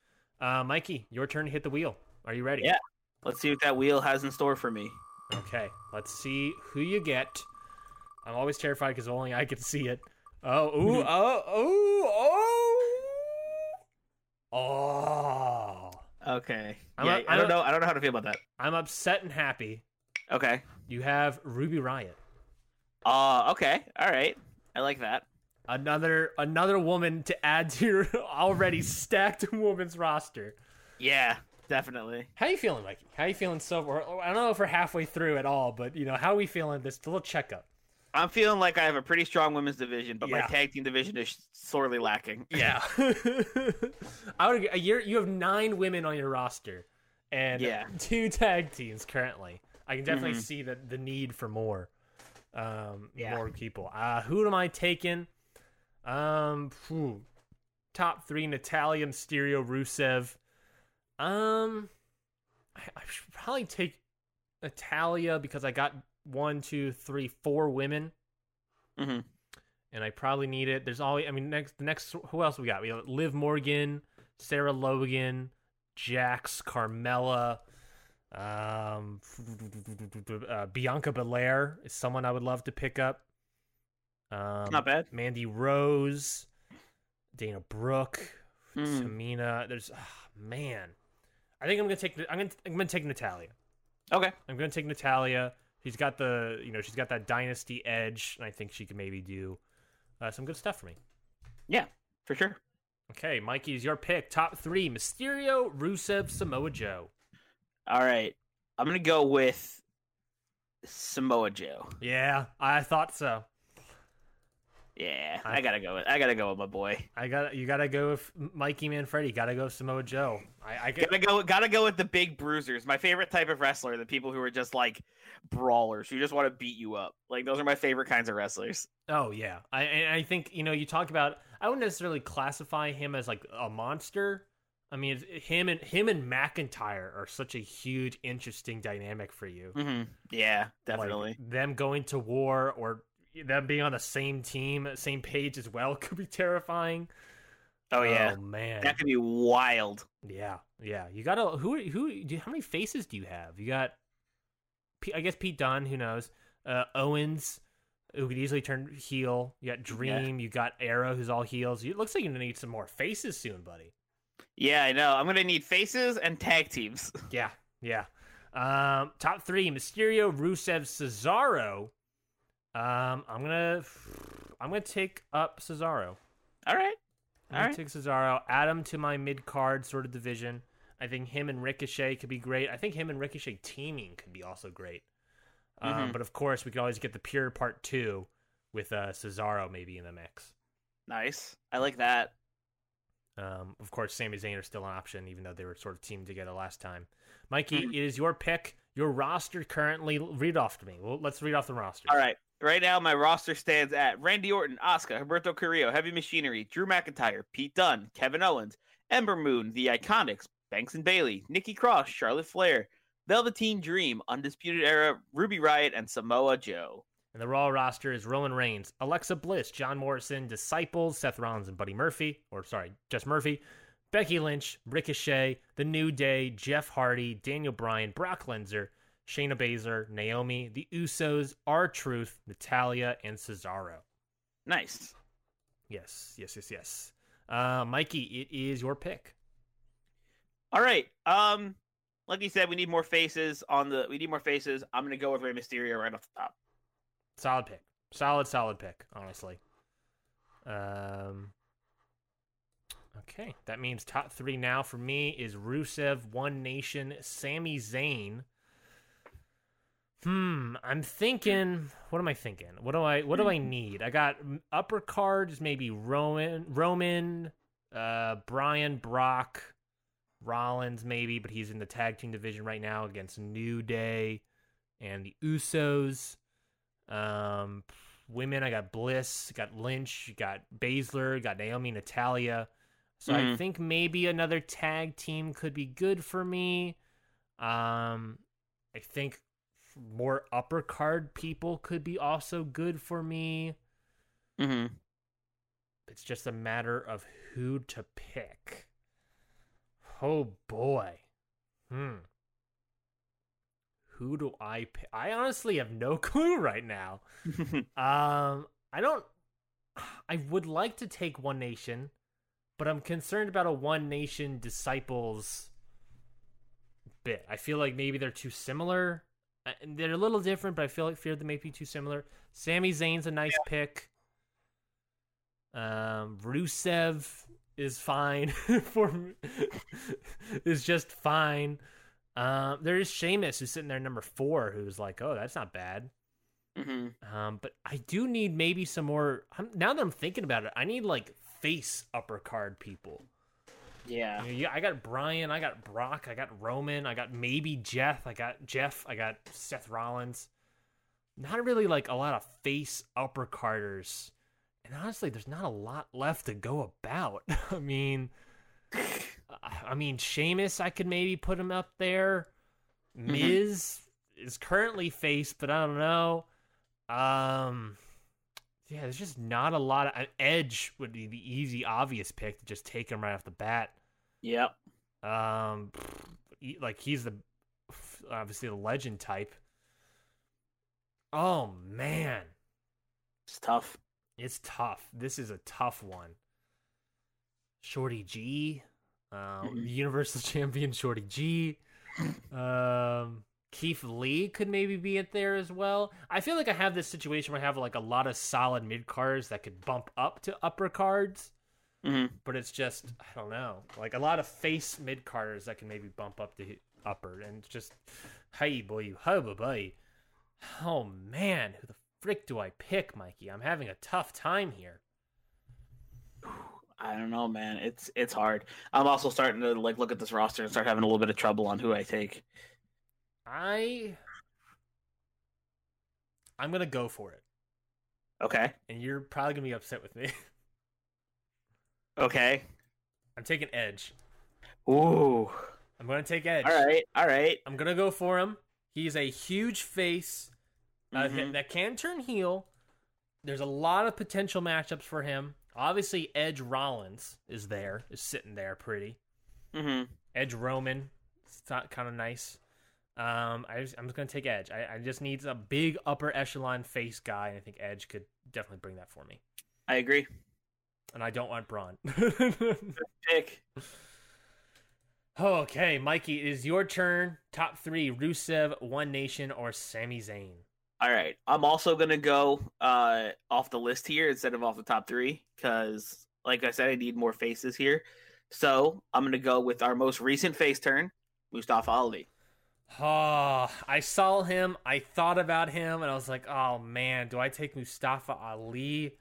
Uh, Mikey, your turn to hit the wheel. Are you ready? Yeah. Let's see what that wheel has in store for me. Okay, let's see who you get. I'm always terrified because only I can see it. Oh, ooh, oh, oh, oh, oh. Okay. I'm yeah, a- I don't know. I don't know how to feel about that. I'm upset and happy. Okay. You have Ruby Riott, Uh. Okay. All right. I like that. another another woman to add to your already stacked women's roster. Yeah. Definitely. How you feeling, Mikey? How you feeling so? Or, I don't know if we're halfway through at all, but you know how are we feeling? This little checkup. I'm feeling like I have a pretty strong women's division, but Yeah. my tag team division is sorely lacking. Yeah. I would. agree. You're, you have nine women on your roster, and Yeah. two tag teams currently. I can definitely Mhm. see that the need for more, um, Yeah. more people. Uh, who am I taking? Um, phew. top three: Natalya, Mysterio, Rusev. Um, I, I should probably take Natalya because I got one, two, three, four women hmm and I probably need it. There's always, I mean, next, the next, who else we got? We got Liv Morgan, Sarah Logan, Jax, Carmella, um, uh, Bianca Belair is someone I would love to pick up. Um, Not bad. Mandy Rose, Dana Brooke, Mhm. Tamina. There's, ah, man, I think I'm gonna take. I'm gonna. I'm gonna take Natalya. Okay. I'm gonna take Natalya. She's got the, you know, she's got that dynasty edge, and I think she could maybe do uh, some good stuff for me. Yeah. For sure. Okay, Mikey's your pick. Top three: Mysterio, Rusev, Samoa Joe. All right. I'm gonna go with Samoa Joe. Yeah, I thought so. Yeah, I- I gotta go. With, I gotta go with my boy. I got you. Got to go with Mikey Manfredi. Got to go with Samoa Joe. I, I get, Gotta go. Gotta go with the big bruisers. My favorite type of wrestler, the people who are just like brawlers, who just want to beat you up. Like those are my favorite kinds of wrestlers. Oh yeah, I I think you know you talk about. I wouldn't necessarily classify him as like a monster. I mean, him and him and McIntyre are such a huge, interesting dynamic for you. Mm-hmm. Yeah, Like, definitely. them going to war or them being on the same team, same page as well could be terrifying. oh yeah, oh man, that could be wild. yeah, yeah. You got to who who? Do, how many faces do you have? You got, I guess Pete Dunne. Who knows? Uh, Owens, who could easily turn heel. You got Dream. You got Era, who's all heels. It looks like you're gonna need some more faces soon, buddy. Yeah, I know. I'm gonna need faces and tag teams. Yeah, yeah. Um, top three: Mysterio, Rusev, Cesaro. Um, I'm gonna, I'm gonna take up Cesaro. All right. I'm All take Cesaro. Add him to my mid card sort of division. I think him and Ricochet could be great. I think him and Ricochet teaming could be also great. Um, Mhm. but of course, we could always get the pure part two with uh, Cesaro maybe in the mix. Nice. I like that. Um, of course, Sami Zayn are still an option, even though they were sort of teamed together last time. Mikey, Mhm. it is your pick. Your roster currently read off to me. Well, let's read off the roster. All right. Right now, my roster stands at Randy Orton, Asuka, Humberto Carrillo, Heavy Machinery, Drew McIntyre, Pete Dunne, Kevin Owens, Ember Moon, The Iconics, Banks and Bayley, Nikki Cross, Charlotte Flair, Velveteen Dream, Undisputed Era, Ruby Riott, and Samoa Joe. And the Raw roster is Roman Reigns, Alexa Bliss, John Morrison, Disciples, Seth Rollins, and Buddy Murphy, or sorry, just Murphy, Becky Lynch, Ricochet, The New Day, Jeff Hardy, Daniel Bryan, Brock Lesnar, Shayna Baszler, Naomi, The Usos, R Truth, Natalya, and Cesaro. Nice. Yes, yes, yes, yes. Uh, Mikey, it is your pick. All right. Um, like you said, we need more faces on the. We need more faces. I'm gonna go with Rey Mysterio right off the top. Solid pick. Solid, solid pick, honestly. Um Okay, that means top three now for me is Rusev, One Nation, Sami Zayn. Hmm, I'm thinking. What am I thinking? What do I? What do I need? I got upper cards, maybe Roman, Roman, uh, Bryan, Brock, Rollins, maybe, but he's in the tag team division right now against New Day and the Usos. Um, women, I got Bliss, got Lynch, got Baszler, got Naomi, Natalya. So I Mhm. think maybe another tag team could be good for me. Um, I think more upper card people could be also good for me. Mm-hmm. It's just a matter of who to pick. Oh boy. Hmm. Who do I pick? I honestly have no clue right now. Um, I don't. I would like to take One Nation, but I'm concerned about a One Nation disciples bit. I feel like maybe they're too similar. Uh, and They're a little different, but I feel like fear they may be too similar. Sami Zayn's a nice pick. Um, Rusev is fine for is just fine. Um, there is Sheamus who's sitting there number four, who's like, oh, that's not bad. mm-hmm. Um, but I do need maybe some more. I'm, now that I'm thinking about it, I need like face upper card people. Yeah. You know, yeah, I got Bryan, I got Brock, I got Roman, I got maybe Jeff, I got Jeff, I got Seth Rollins. Not really like a lot of face upper carders. And honestly, there's not a lot left to go about. I mean, I- mean, Sheamus, I could maybe put him up there. Miz is currently face, but I don't know. Um, yeah, there's just not a lot. Of, Edge would be the easy, obvious pick to just take him right off the bat. Yep. Um, like he's the obviously the legend type. Oh man, It's tough. it's tough. This is a tough one. Shorty G, um, Mhm. the Universal Champion Shorty G. Um, Keith Lee could maybe be it there as well. I feel like I have this situation where I have like a lot of solid mid cards that could bump up to upper cards, Mm-hmm. but it's just I don't know, like a lot of face mid carders that can maybe bump up to upper, and it's just hey boy, ho boy. Oh man, who the frick do I pick, Mikey? I'm having a tough time here. I don't know, man. It's it's hard. I'm also starting to like look at this roster and start having a little bit of trouble on who I take. I I'm gonna go for it, Okay. and you're probably gonna be upset with me. Okay. I'm taking Edge. Ooh. I'm gonna take Edge. All right. All right. I'm gonna go for him. He's a huge face uh, Mhm. that can turn heel. There's a lot of potential matchups for him. Obviously, Edge Rollins is there, is sitting there pretty. Mm-hmm. Edge Roman, it's not kind of nice. Um, I just, I'm just gonna take Edge. I, I just need a big upper echelon face guy, and I think Edge could definitely bring that for me. I agree. And I don't want Braun. Pick. okay, Mikey, it is your turn. Top three: Rusev, One Nation, or Sami Zayn. All right. I'm also gonna go uh off the list here instead of off the top three because, like I said, I need more faces here. So I'm gonna go with our most recent face turn, Mustafa Ali. Oh, I saw him. I thought about him, and I was like, "Oh man, do I take Mustafa Ali?"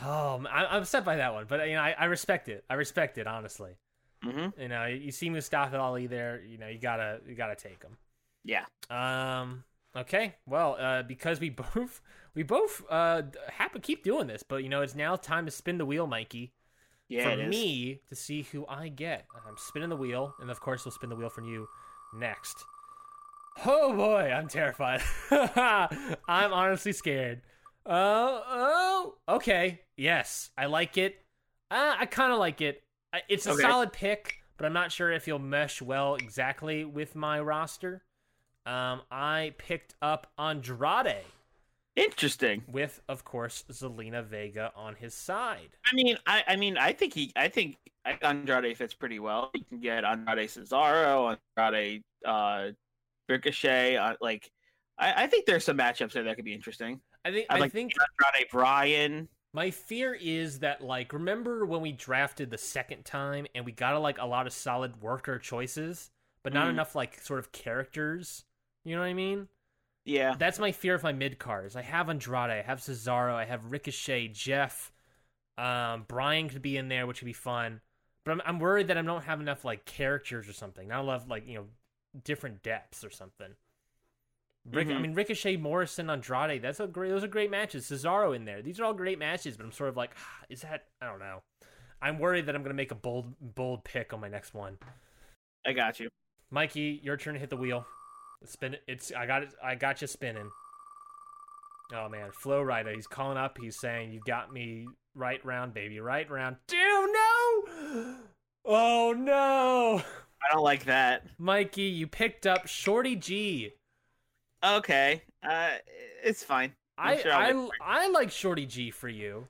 Oh, I'm I'm upset by that one, but you know, I, I respect it. I respect it honestly. Mm-hmm. You know, you see Mustafa Ali there, you know, you gotta you gotta take him. Yeah. Um. Okay. Well, uh, because we both we both uh happen keep doing this, but you know it's now time to spin the wheel, Mikey. Yeah. for it is. me to see who I get. I'm spinning the wheel, and of course we'll spin the wheel for you next. Oh boy, I'm terrified. I'm honestly scared. Oh, oh, okay. Yes, I like it. Uh, I kind of like it. It's a Okay. solid pick, but I'm not sure if he'll mesh well exactly with my roster. Um, I picked up Andrade Interesting. with, of course, Zelina Vega on his side. I mean, I, I mean, I think he, I think Andrade fits pretty well. You can get Andrade Cesaro, Andrade uh, Ricochet. Uh, like, I, I think there's some matchups there that could be interesting. I think. I'd I like think Andrade Bryan. My fear is that like remember when we drafted the second time and we got like a lot of solid worker choices, but not Mhm. enough like sort of characters. You know what I mean? Yeah. That's my fear of my mid cards. I have Andrade, I have Cesaro, I have Ricochet, Jeff, um, Bryan could be in there, which would be fun. But I'm I'm worried that I don't have enough like characters or something. Not enough like you know different depths or something. Rick, I Mhm. mean Ricochet, Morrison, Andrade. That's a great. Those are great matches. Cesaro in there. These are all great matches. But I'm sort of like, ah, is that? I don't know. I'm worried that I'm gonna make a bold bold pick on my next one. I got you. Mikey, your turn to hit the wheel. Spin. It's I got it. I got you spinning. Oh man, Flo Rida. He's calling up. He's saying, "You got me right round, baby, right round." Damn no! Oh no, I don't like that. Mikey, you picked up Shorty G. Okay. Uh, it's fine. I'm I sure I, I like Shorty G for you.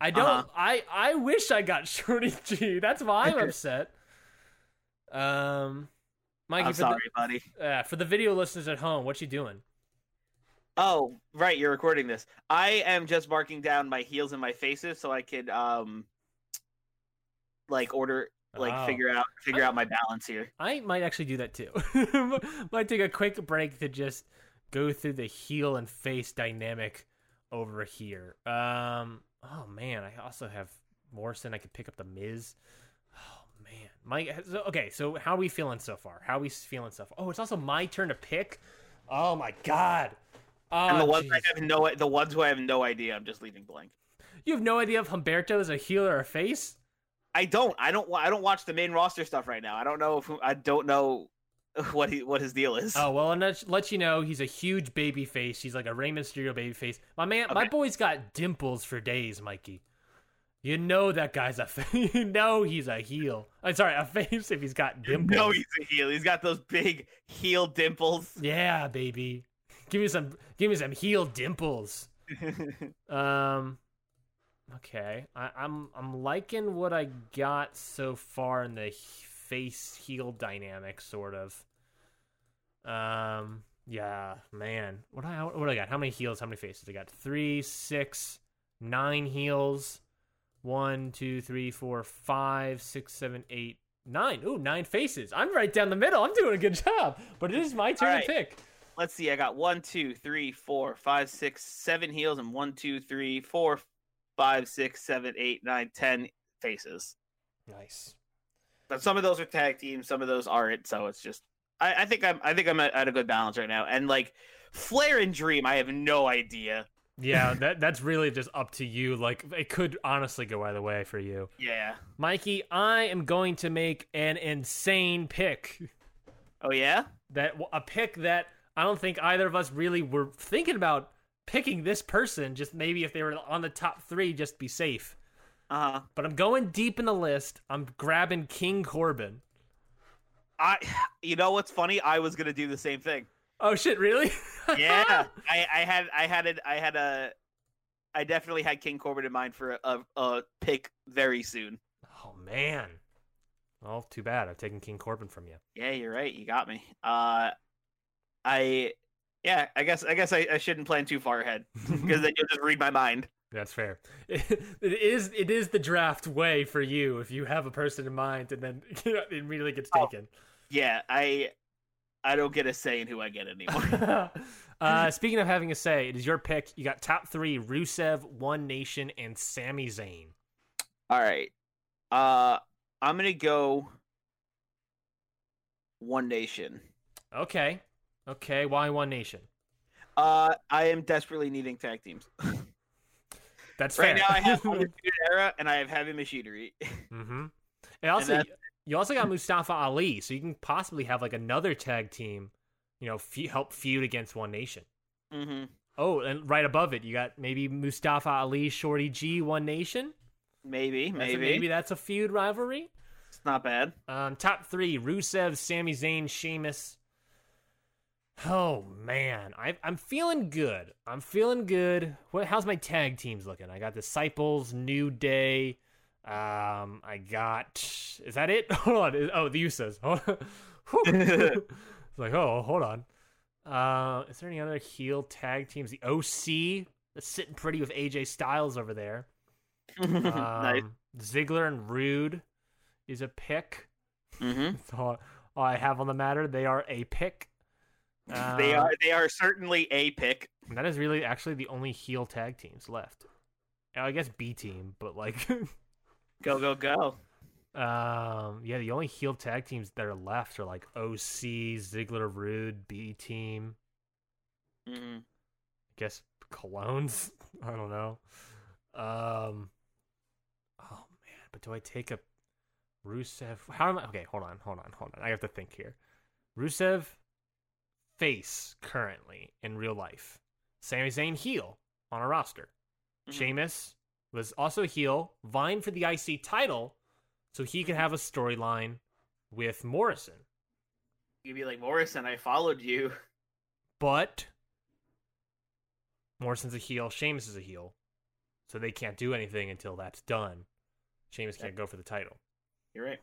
I don't. Uh-huh. I I wish I got Shorty G. That's why I'm upset. Um, Mikey, I'm for sorry, buddy. the uh, for the video listeners at home, what you doing? Oh, right, you're recording this. I am just marking down my heels and my faces so I could um like order like Oh. figure out figure out my balance here. I might actually do that too. might take a quick break to just go through the heel and face dynamic over here. Um, oh man, I also have Morrison. I could pick up the Miz. Man, Mike. So, okay, so how are we feeling so far? How are we feeling so far? Oh, it's also my turn to pick. Oh my god. Oh, and the ah, ones I have no the ones who I have no idea, I'm just leaving blank. you have no idea if Humberto is a heel or a face. I don't. I don't. I don't watch the main roster stuff right now. I don't know if I don't know what he what his deal is. Oh well, and let let you know he's a huge baby face. He's like a Rey Mysterio baby face. My man, my boy's got dimples for days, Mikey. You know that guy's a fa- you know he's a heel. I'm sorry, a face if he's got dimples. no, he's a heel. He's got those big heel dimples. yeah, baby. Give me some give me some heel dimples. Um okay. I, I'm I'm liking what I got so far in the face heel dynamic sort of. Um yeah, man. What I what I got? How many heels, how many faces? I got three, six, nine heels. One, two, three, four, five, six, seven, eight, nine. Ooh, nine faces. I'm right down the middle. I'm doing a good job. But it is my turn Alright. to pick. Let's see. I got one, two, three, four, five, six, seven heels, and one, two, three, four, five, six, seven, eight, nine, ten faces. Nice. But some of those are tag teams, some of those aren't. So it's just. I, I think I'm. I think I'm at, at a good balance right now. And like Flair and Dream, I have no idea. Yeah, that that's really just up to you. Like it could honestly go either way for you. Yeah. Mikey, I am going to make an insane pick. Oh yeah. That a pick that I don't think either of us really were thinking about picking this person. Just maybe if they were on the top three, just be safe. Uh huh. But I'm going deep in the list. I'm grabbing King Corbin. I. You know what's funny? I was gonna do the same thing. Oh shit! Really? Yeah. I, I had. I had it. I had a. I definitely had King Corbin in mind for a, a, a pick very soon. oh man. Well, too bad. I've taken King Corbin from you. Yeah, you're right. You got me. Uh, I. Yeah, I guess. I guess I, I shouldn't plan too far ahead because then you'll just read my mind. That's fair. It is it is the draft way for you if you have a person in mind and then it immediately gets Oh. taken. Yeah, I. I don't get a say in who I get anymore. uh, speaking of having a say, it is your pick. You got top three: Rusev, One Nation, and Sami Zayn. All right. Uh, I'm gonna go. One Nation. Okay, Okay, why One Nation? Uh, I am desperately needing tag teams. That's right fair. now, I have Undisputed Era and I have Heavy Machinery. mm-hmm. And also, that's- you also got Mustafa Ali, so you can possibly have like another tag team, you know, fe- help feud against One Nation. mm-hmm. Oh, and right above it, you got maybe Mustafa Ali, Shorty G, One Nation. Maybe, That's a- maybe. maybe that's a feud rivalry. It's not bad. Um, top three: Rusev, Sami Zayn, Sheamus. Oh man, I, I'm feeling good. I'm feeling good. What? How's my tag teams looking? I got Disciples, New Day. Um, I got. Is that it? Hold on. Oh, the. Whew. it's like, oh, hold on. Uh, is there any other heel tag teams? The OC that's sitting pretty with AJ Styles over there. Um, nice. Ziggler and Roode is a pick. Mm-hmm. That's all, all I have on the matter. They are a pick. they Um, are they are certainly a pick. and That is really actually the only heel tag teams left. I guess B team, but like, Go go go. um, yeah, the only heel tag teams that are left are like OC, Ziggler, Roode, B team. Mm-hmm. I guess Colognes. I don't know. Um. Oh man, but do I take a Rusev? How am I? Okay, hold on, hold on, hold on. I have to think here. Rusev, face currently in real life. Sami Zayn heel on a roster. Mhm. Sheamus was also a heel, vying for the IC title, so he could have a storyline with Morrison. You'd be like Morrison. I followed you. But Morrison's a heel, Sheamus is a heel, so they can't do anything until that's done. Sheamus can't go for the title, You're right.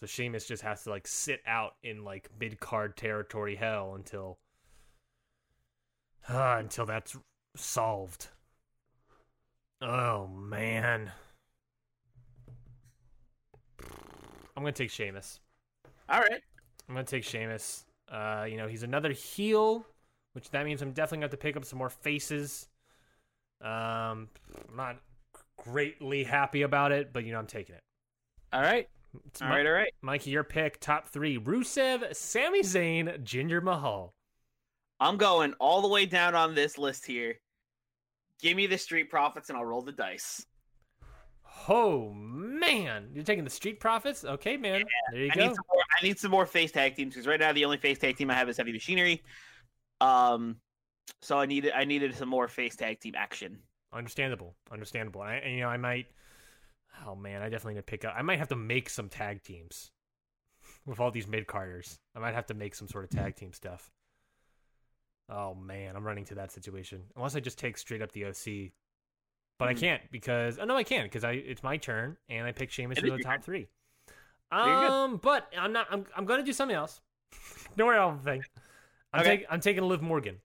so Sheamus just has to like sit out in like mid card territory hell until uh, until that's solved. Oh man, I'm gonna take Sheamus. All right. I'm gonna take Sheamus. Uh, you know, he's another heel, which that means I'm definitely gonna have to pick up some more faces. Um, I'm not greatly happy about it, but you know, I'm taking it. All right. It's All Mi- right. All right. Mikey, your pick, top three: Rusev, Sami Zayn, Jinder Mahal. I'm going all the way down on this list here. Give me the Street Profits and I'll roll the dice. Oh man, you're taking the Street Profits? Okay, man. There you I go. need some more. I need some more face tag teams because right now the only face tag team I have is Heavy Machinery. Um, so I needed I needed some more face tag team action. Understandable, understandable. I, and, you know, I might. Oh man, I definitely need to pick up. I might have to make some tag teams with all these mid carders. I might have to make some sort of tag team stuff. Oh man, I'm running to that situation. Unless I just take straight up the OC, but I Mhm. can't because oh no, I can't because I it's my turn and I pick Sheamus for the top three. Um, but I'm not. I'm I'm gonna do something else. Don't worry about the thing. I'm Okay. taking I'm taking Liv Morgan.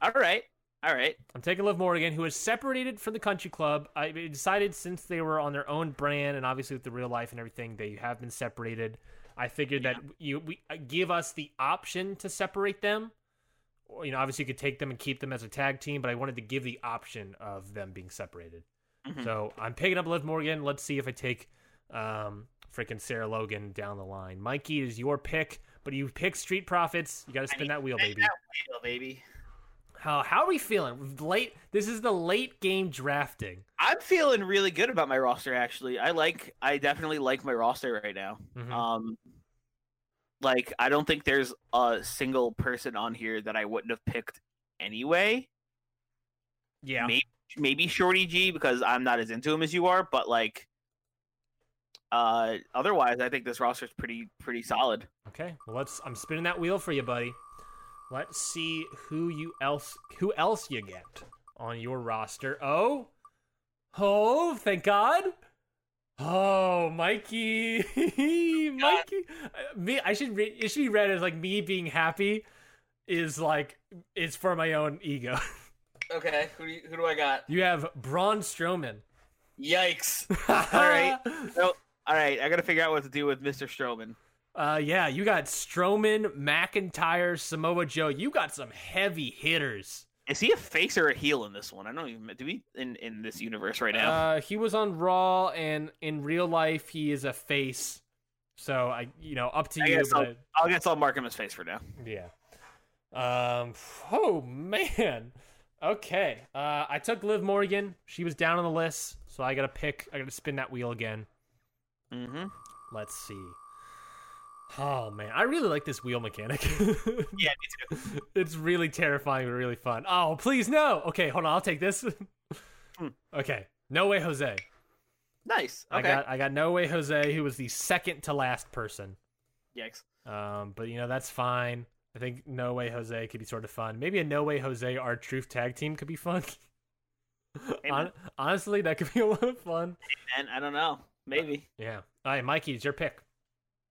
All right. All right. I'm taking Liv Morgan, who is separated from the country club. I decided since they were on their own brand and obviously with the real life and everything, they have been separated. I figured that you we uh, give us the option to separate them. You know, obviously you could take them and keep them as a tag team, but I wanted to give the option of them being separated. Mhm. So I'm picking up Liv Morgan. Let's see if I take um freaking Sarah Logan down the line. Mikey is your pick, but you pick Street Profits. You got to spin that wheel, baby. that wheel, baby. How how are we feeling? Late. This is the late game drafting. I'm feeling really good about my roster. Actually, I like. I definitely like my roster right now. Mhm. Um, like I don't think there's a single person on here that I wouldn't have picked anyway. yeah. Maybe maybe Shorty G because I'm not as into him as you are, but like, uh, otherwise I think this roster is pretty pretty solid. Okay. Well, let's. I'm spinning that wheel for you, buddy. Let's see who you else who else you get on your roster. Oh, oh, thank God. Oh, Mikey, Mikey. Me, I should. Re- it should be read as like me being happy is like it's for my own ego. Okay, who do you, who do I got? you have Braun Strowman. Yikes! All right, no, all right. I got to figure out what to do with Mister Strowman. Uh, yeah, you got Strowman, McIntyre, Samoa Joe. You got some heavy hitters. Is he a face or a heel in this one? I don't even. Do we in in this universe right now? Uh, he was on Raw, and in real life, he is a face. So I, you know, up to I you. guess I'll, But I guess I'll mark him as face for now. yeah. Um. Oh man. Okay. Uh, I took Liv Morgan. She was down on the list, so I got to pick. I got to spin that wheel again. Mm-hmm. Let's see. Oh man, I really like this wheel mechanic. Yeah, me too. it's really terrifying but really fun. Oh, please no. Okay, hold on. I'll take this. Hmm. okay. No way, Jose. Nice. I Okay. got I got No way, Jose, who was the second to last person. Yikes. Um, but you know that's fine. I think No way, Jose could be sort of fun. Maybe a No way, Jose, R Truth tag team could be fun. Hon- honestly, that could be a lot of fun. And I don't know. Maybe. Yeah. All right, Mikey, it's your pick.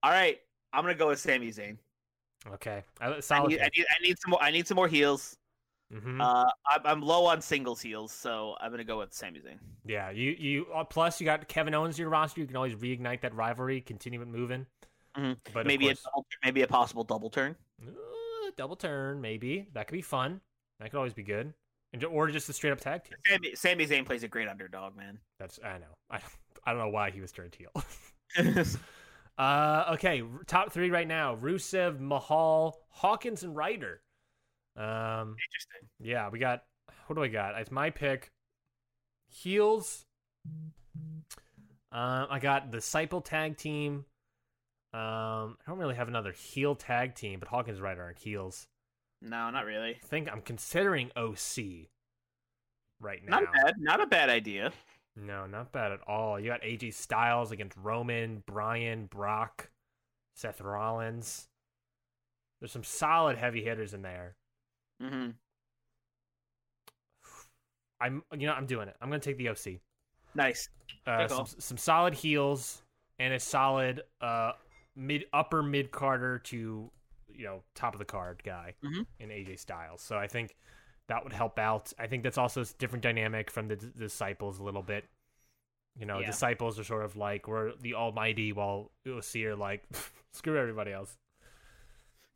All right. I'm gonna go with Sami Zayn. Okay. I, I need, I need, I need some more. I need some more heels. hmm Uh, I'm, I'm low on singles heels, so I'm gonna go with Sami Zayn. Yeah, you you uh, plus you got Kevin Owens in your roster. You can always reignite that rivalry, continue it moving. Mhm. But maybe a course- double, maybe a possible double turn. Uh, double turn, maybe that could be fun. That could always be good, and or just a straight up tag team. Sami, Sami Zayn plays a great underdog, man. That's I know. I I don't know why he was turned heel. uh, okay, top three right now: Rusev, Mahal, Hawkins, and Ryder. Um, Interesting. yeah, we got. What do I got? It's my pick. Heels. Um, I got the Disciple tag team. Um, I don't really have another heel tag team, but Hawkins and Ryder aren't heels. No, not really. I think I'm considering OC right now. Not bad. Not a bad idea. No, not bad at all. You got AJ Styles against Roman, Bryan, Brock, Seth Rollins. There's some solid heavy hitters in there. hmm I'm, you know, I'm doing it. I'm gonna take the OC. Nice. Uh, some, some solid heels and a solid uh mid upper mid carder to you know top of the card guy Mhm. in AJ Styles. So I think that would help out. I think that's also a different dynamic from the, D- disciples a little bit. You know, Yeah. disciples are sort of like we're the almighty, while are like screw everybody else.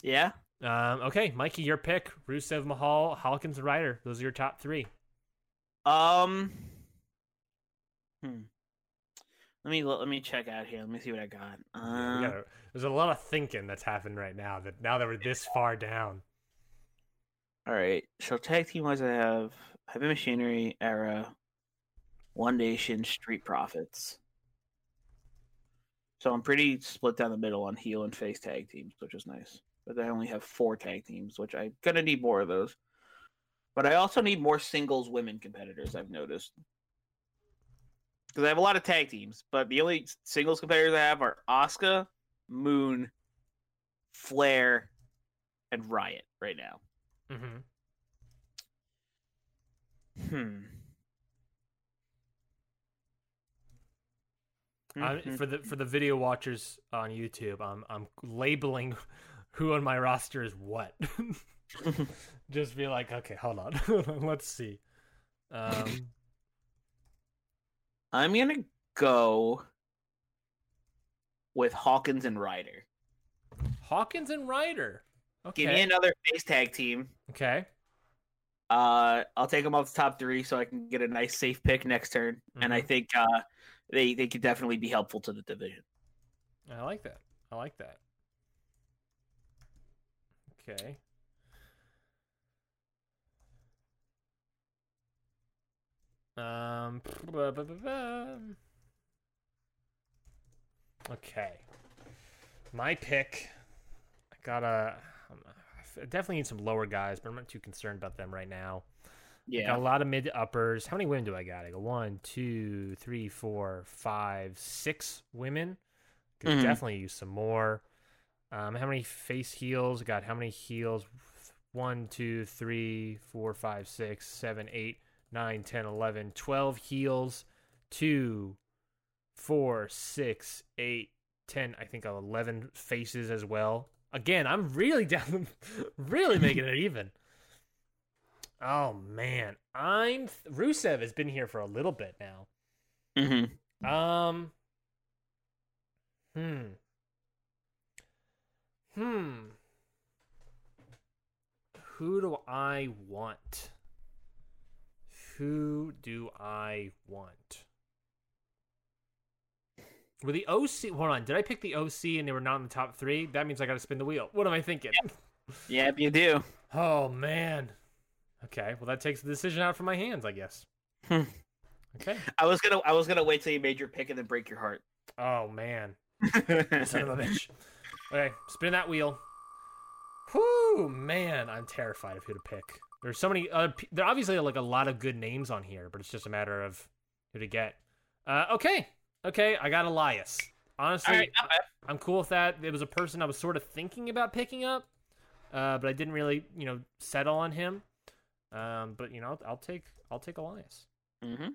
Yeah. Um, okay, Mikey, your pick: Rusev, Mahal, Hawkins, and Ryder. Those are your top three. Um. Hmm. Let me let me check out here. Let me see what I got. Yeah, Uh, gotta- there's a lot of thinking that's happened right now. That now that we're this far down. All right. So tag team wise, I have Heavy Machinery, Era, One Nation, Street Profits. So I'm pretty split down the middle on heel and face tag teams, which is nice. But I only have four tag teams, which I'm gonna need more of those. But I also need more singles women competitors. I've noticed because I have a lot of tag teams, but the only singles competitors I have are Asuka, Moon, Flair, and Riott right now. Mm-hmm. Hmm. I, for the for the video watchers on YouTube, I'm I'm labeling who on my roster is what. Just be like, okay, hold on, let's see. Um, I'm gonna go with Hawkins and Ryder. Hawkins and Ryder. Okay. Give me another face tag team. okay. Uh, I'll take them off the top three so I can get a nice safe pick next turn, and I Mhm. think uh, they they could definitely be helpful to the division. I like that. I like that. Okay. Um. Okay. My pick. I gotta. Definitely need some lower guys, but I'm not too concerned about them right now. Yeah, got a lot of mid to uppers. How many women do I got? I got one, two, three, four, five, six women. Could Mhm. definitely use some more. Um, how many face heels? Got how many heels? One, two, three, four, five, six, seven, eight, nine, ten, eleven, twelve heels. Two, four, six, eight, ten. I think eleven faces as well. Again, I'm really down, really making it even. Oh man, I'm Rusev has been here for a little bit now. Mm-hmm. Um. Hmm. Hmm. Who do I want? Who do I want? Were the OC? Hold on. Did I pick the OC and they were not in the top three? That means I got to spin the wheel. What am I thinking? Yep, you do. Oh man. Okay, well that takes the decision out from my hands, I guess. Hmm. okay. I was gonna I was gonna wait till you made your pick and then break your heart. Oh man. Son of a bitch. Okay, spin that wheel. Whoo, man, I'm terrified of who to pick. There's so many other. There are obviously like a lot of good names on here, but it's just a matter of who to get. Uh, okay, okay, I got Elias. Honestly, right. I'm cool with that. It was a person I was sort of thinking about picking up, uh, but I didn't really, you know, settle on him. Um, but you know, I'll, I'll take I'll take Elias. Mm-hmm.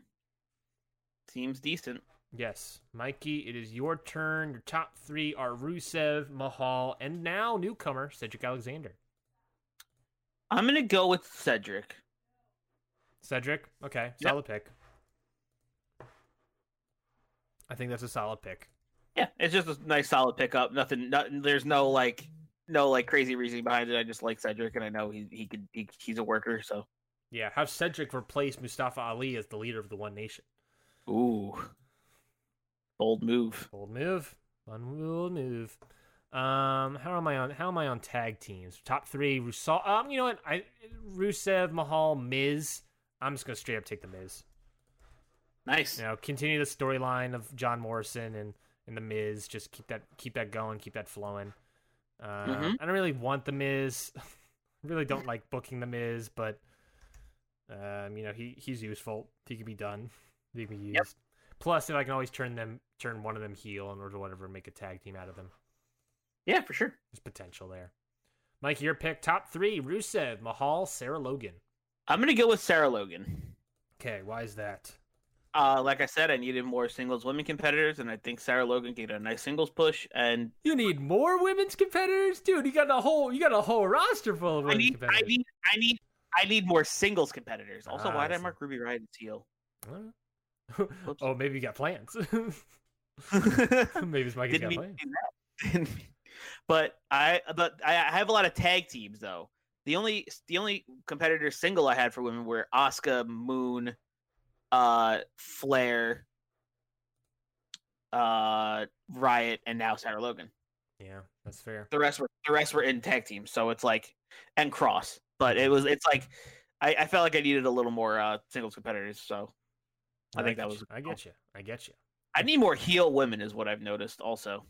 Seems decent. Yes, Mikey, it is your turn. Your top three are Rusev, Mahal, and now newcomer Cedric Alexander. I'm gonna go with Cedric. Cedric, okay, Yep. solid pick. I think that's a solid pick. Yeah, it's just a nice solid pickup. Nothing. Nothing. There's no like no like crazy reasoning behind it. I just like Cedric, and I know he he could he, he's a worker. So Yeah, have Cedric replace Mustafa Ali as the leader of the One Nation. ooh, bold move. Bold move. Bold move. Um, how am I on? How am I on tag teams? Top three. Rusev. Um, you know what? I Rusev, Mahal, Miz. I'm just gonna straight up take the Miz. Nice. You know, continue the storyline of John Morrison and and the Miz. Just keep that keep that going. Keep that flowing. Uh, Mhm. I don't really want the Miz. I really don't like booking the Miz, but um, you know he he's useful. He can be done. He can be used. Yep. Plus, if I can always turn them turn one of them heel in order to whatever make a tag team out of them. Yeah, for sure. There's potential there. Mike, your pick top three: Rusev, Mahal, Sarah Logan. I'm gonna go with Sarah Logan. Okay, why is that? Uh, like I said, I needed more singles women competitors, and I think Sarah Logan get a nice singles push. And You need more women's competitors, dude. You got a whole you got a whole roster full of I women's need, I need, I need, I need more singles competitors. Also, Ah, why did I mark Ruby Riott as heel? Oh, maybe you got plans. maybe it's Mikey's Didn't got plans. to do that. Didn't mean- but I, but I I have a lot of tag teams though. The only, the only competitor single I had for women were Asuka, Moon, uh, Flair, uh, Riott, and now Sarah Logan. Yeah, that's fair. the rest were the rest were in tag teams so it's like and cross but it was it's like i, I felt like i needed a little more uh singles competitors so i think that was you. I get you. I get you. i need more heel women is what i've noticed also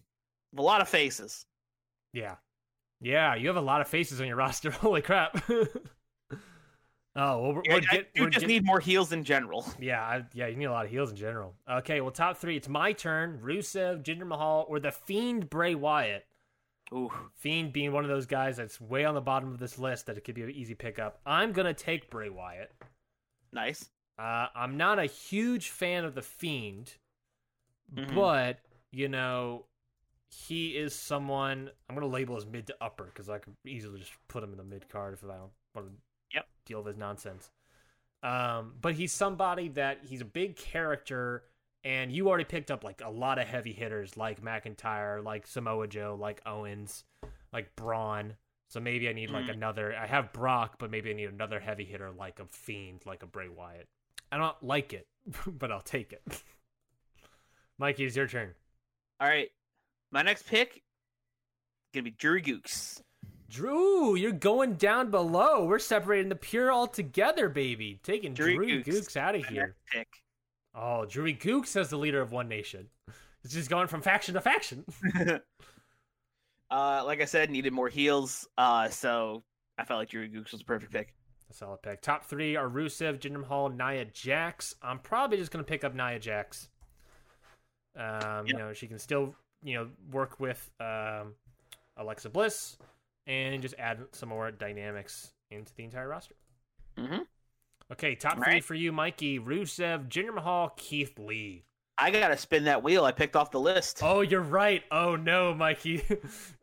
a lot of faces Yeah, yeah. You have a lot of faces on your roster. Holy crap. oh, well, we're, we're get, we're just get- need more heels in general Yeah, I, yeah. You need a lot of heels in general. Okay, well, top three. It's my turn. Rusev, Jinder Mahal, or the Fiend Bray Wyatt. Ooh. Fiend being one of those guys that's way on the bottom of this list that it could be an easy pickup. I'm gonna take Bray Wyatt. nice Uh, I'm not a huge fan of the Fiend, Mhm. but you know, he is someone I'm gonna label as mid to upper because I could easily just put him in the mid card if I don't want to. Deal with his nonsense. Um, but he's somebody that he's a big character, and you already picked up like a lot of heavy hitters like McIntyre, like Samoa Joe, like Owens, like Braun. So maybe I need like Mhm. another. I have Brock, but maybe I need another heavy hitter like a Fiend, like a Bray Wyatt. I don't like it, but I'll take it. Mikey, it's your turn. all right my next pick is gonna be Drew Gulak. Drew, you're going down below. We're separating the pure altogether, baby. Taking Drew Drew Gulak. Gulak out of here. pick Oh, Drewy Gulak as the leader of One Nation. It's just going from faction to faction. uh like i said needed more heels uh so i felt like Drew Gulak was the perfect pick A solid pick. Top three are Rusev, Jinder Mahal, Nia Jax. I'm probably just going to pick up Nia Jax. Um, You know, she can still, you know, work with um, Alexa Bliss and just add some more dynamics into the entire roster. mm-hmm. Okay, top All three right. for you, Mikey. Rusev, Jinder Mahal, Keith Lee. i gotta spin that wheel i picked off the list Oh, you're right. Oh no, Mikey.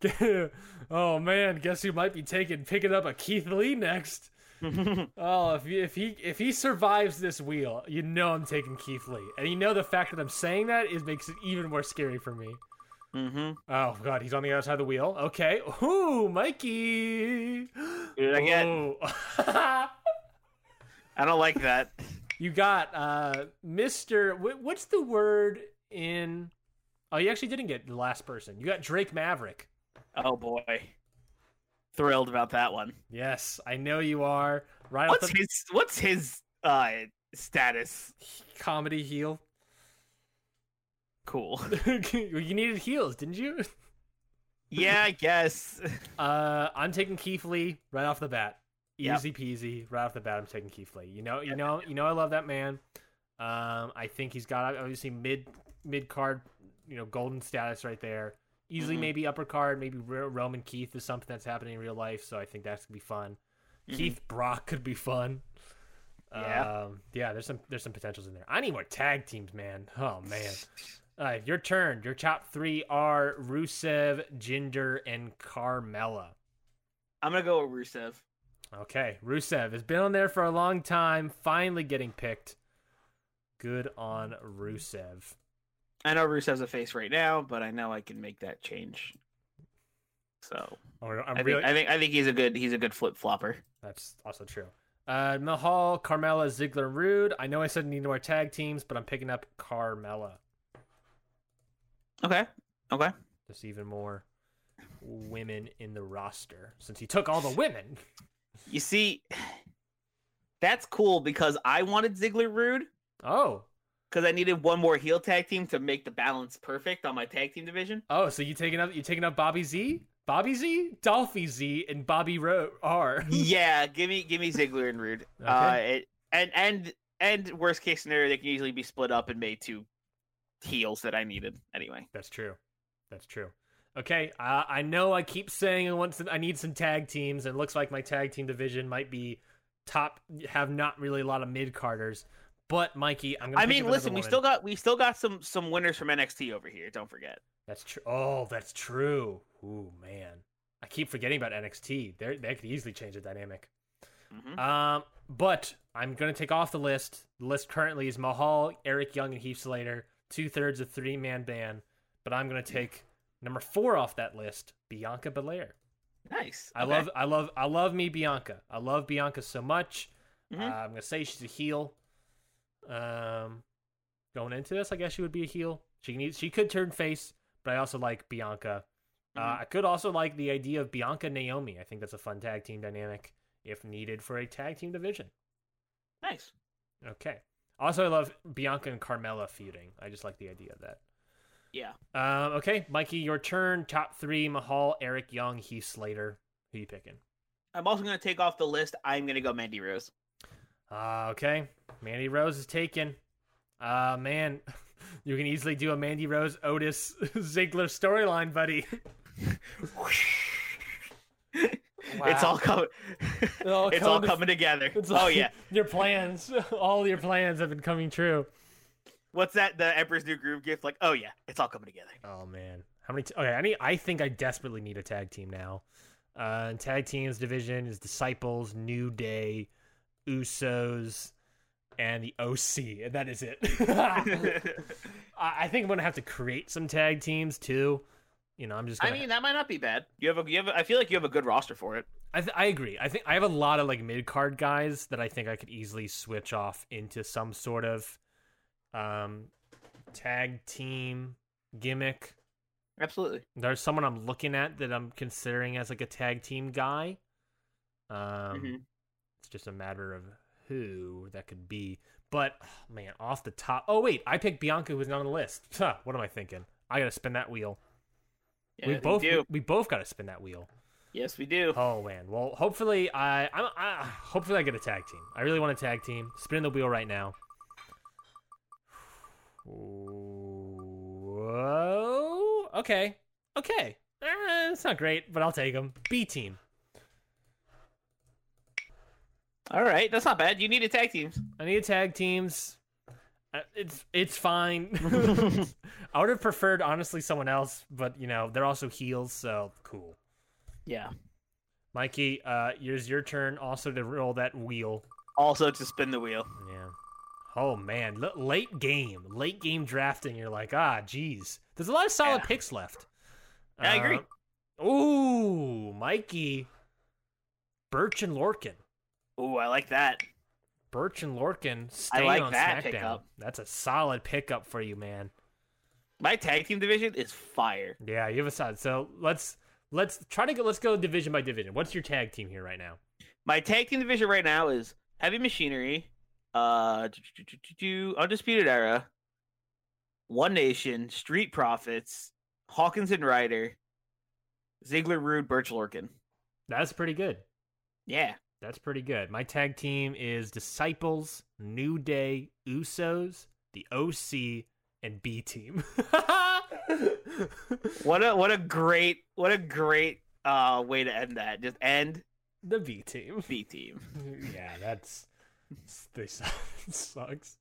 oh man, guess who might be taking picking up a Keith Lee next? Oh, if he, if he if he survives this wheel, you know I'm taking Keith Lee, and you know the fact that I'm saying that is makes it even more scary for me. Mm-hmm. Oh god, he's on the other side of the wheel. Okay, ooh, Mikey. Who did I get? Ooh. I don't like that. you got uh, wh- What's the word in? Oh, you actually didn't get the last person. You got Drake Maverick. Oh boy. thrilled about that one. Yes, I know you are. Right What's the his What's his uh status? comedy heel. Cool. you needed heels, didn't you? yeah, I guess. Uh, I'm taking Keith Lee right off the bat. Yep. Easy peasy, right off the bat. I'm taking Keith Lee. You know, you know, you know, I love that man. Um, I think he's got obviously mid mid card, you know, golden status right there. Easily Mhm. maybe upper card, maybe Roman Keith is something that's happening in real life. So I think that's gonna be fun. Mhm. Keith Brock could be fun. Yeah. Um, yeah. There's some there's some potentials in there. I need more tag teams, man. Oh man. All right, your turn. Your top three are Rusev, Jinder, and Carmella. I'm gonna go with Rusev. Okay, Rusev has been on there for a long time, finally getting picked. Good on Rusev. I know Rusev's a face right now, but I know I can make that change. So I'm I really, think I think I think he's a good he's a good flip flopper. that's also true. Uh, Mahal, Carmella, Ziggler, Roode. I know I said need more tag teams, but I'm picking up Carmella. Okay. Okay. Just even more women in the roster since he took all the women. You see, that's cool because I wanted Ziggler Roode Oh, because I needed one more heel tag team to make the balance perfect on my tag team division. oh, so you taking up you taking up Bobby Z, Bobby Z, Dolphy Z, and Bobby Ro- R. yeah, give me give me Ziggler and Roode. Uh, Okay. it, and and and worst case scenario, they can easily be split up and made two heels that I needed anyway. That's true. That's true. Okay, uh, I know I keep saying I want some, I need some tag teams, and it looks like my tag team division might be top, have not really a lot of mid carders. But Mikey, I'm gonna. I mean, listen, we still got we still got some some winners from NXT over here. Don't forget. That's true. Oh, that's true. Ooh man, I keep forgetting about NXT. They they could easily change the dynamic. Mhm. Um, but I'm gonna take off the list. The list currently is Mahal, Eric Young, and Heath Slater, two thirds of three man band. But I'm gonna take number four off that list, Bianca Belair. Nice. I Okay. love, I love, I love me Bianca. I love Bianca so much. Mhm. Uh, I'm gonna say she's a heel. Um, going into this, I guess she would be a heel. She can, she could turn face, but I also like Bianca. Uh, Mhm. I could also like the idea of Bianca Naomi. I think that's a fun tag team dynamic if needed for a tag team division. Nice. Okay. Also, I love Bianca and Carmella feuding. I just like the idea of that. Yeah. Um, okay, Mikey, your turn. Top three: Mahal, Eric Young, Heath Slater. Who you picking? I'm also going to take off the list. I'm going to go Mandy Rose. Uh, okay. Mandy Rose is taken. Uh, man, you can easily do a Mandy Rose Otis Ziggler storyline, buddy. It's all coming. it's all coming to- coming together. It's oh yeah. your plans, all your plans have been coming true. What's that? The Emperor's New Groove gift? Like, oh yeah, it's all coming together. Oh man, how many? T- okay, I need. I think I desperately need a tag team now. Uh, and tag teams division is Disciples, New Day, Usos, and the OC, and that is it. I, I think I'm gonna have to create some tag teams too. You know, I'm just. I Gonna, mean, that might not be bad. You have a, you have. A, I feel like you have a good roster for it. I, th- I agree. I think I have a lot of like mid card guys that I think I could easily switch off into some sort of um tag team gimmick. Absolutely. There's someone I'm looking at that I'm considering as like a tag team guy. Um, Mhm. it's just a matter of who that could be. But oh, man, off the top. Oh wait, I picked Bianca, who's not on the list. Huh, what am I thinking? I gotta spin that wheel. Yeah, we both we, we both gotta spin that wheel. Yes, we do. Oh man. Well, hopefully I, I'm, I hopefully I get a tag team. I really want a tag team. Spin the wheel right now. Whoa. Okay. Okay. Eh, it's not great, but I'll take them. B team. All right, that's not bad. You need a tag teams. I need a tag teams. Uh, It's it's fine. I would have preferred honestly someone else, but you know they're also heels, so cool. Yeah. Mikey, uh, here's your turn also to roll that wheel. Also to spin the wheel. Yeah. Oh man, L- late game, late game drafting. You're like, ah, geez. There's a lot of solid Yeah. picks left. I agree. Uh, ooh, Mikey, Birch and Lorcan. Ooh, I like that. Birch and Lorcan staying like on that SmackDown. pickup. That's a solid pickup for you, man. My tag team division is fire. Yeah, you have a side. So let's let's try to go. Let's go division by division. What's your tag team here right now? My tag team division right now is Heavy Machinery, uh, Undisputed Era, One Nation, Street Profits, Hawkins and Ryder, Ziggler, Roode, Birch Lorcan. That's pretty good. Yeah. That's pretty good. My tag team is Disciples, New Day, Usos, the OC, and B Team. What a what a great what a great uh way to end that. Just end the B Team. B team. yeah, that's this sucks.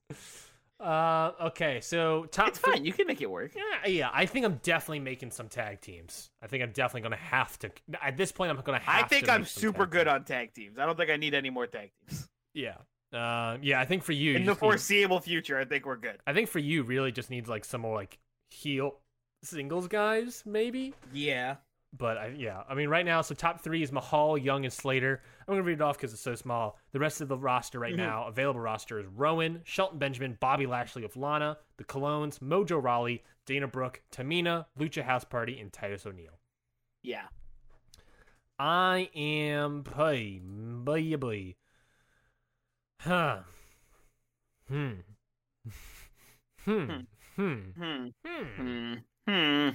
Uh, okay, so top It's fine. You can make it work. Yeah, yeah. I think I'm definitely making some tag teams. I think I'm definitely gonna have to. At this point, I'm gonna have. I think I'm super good teams. on tag teams. I don't think I need any more tag teams. Yeah, uh, yeah. I think for you, In you the need- foreseeable future, I think we're good. I think for you, really just needs like some more like heel singles guys, maybe. Yeah. But I, yeah, I mean, right now, so top three is Mahal, Young, and Slater. I'm gonna read it off because it's so small. The rest of the roster right Mhm. now, available roster is Rowan, Shelton Benjamin, Bobby Lashley of Lana, the Colóns, Mojo Rawley, Dana Brooke, Tamina, Lucha House Party, and Titus O'Neil. Yeah. I am boy, boy, boy. Huh. Hmm. Hmm. Hmm. Hmm. Hmm. Hmm. Hmm.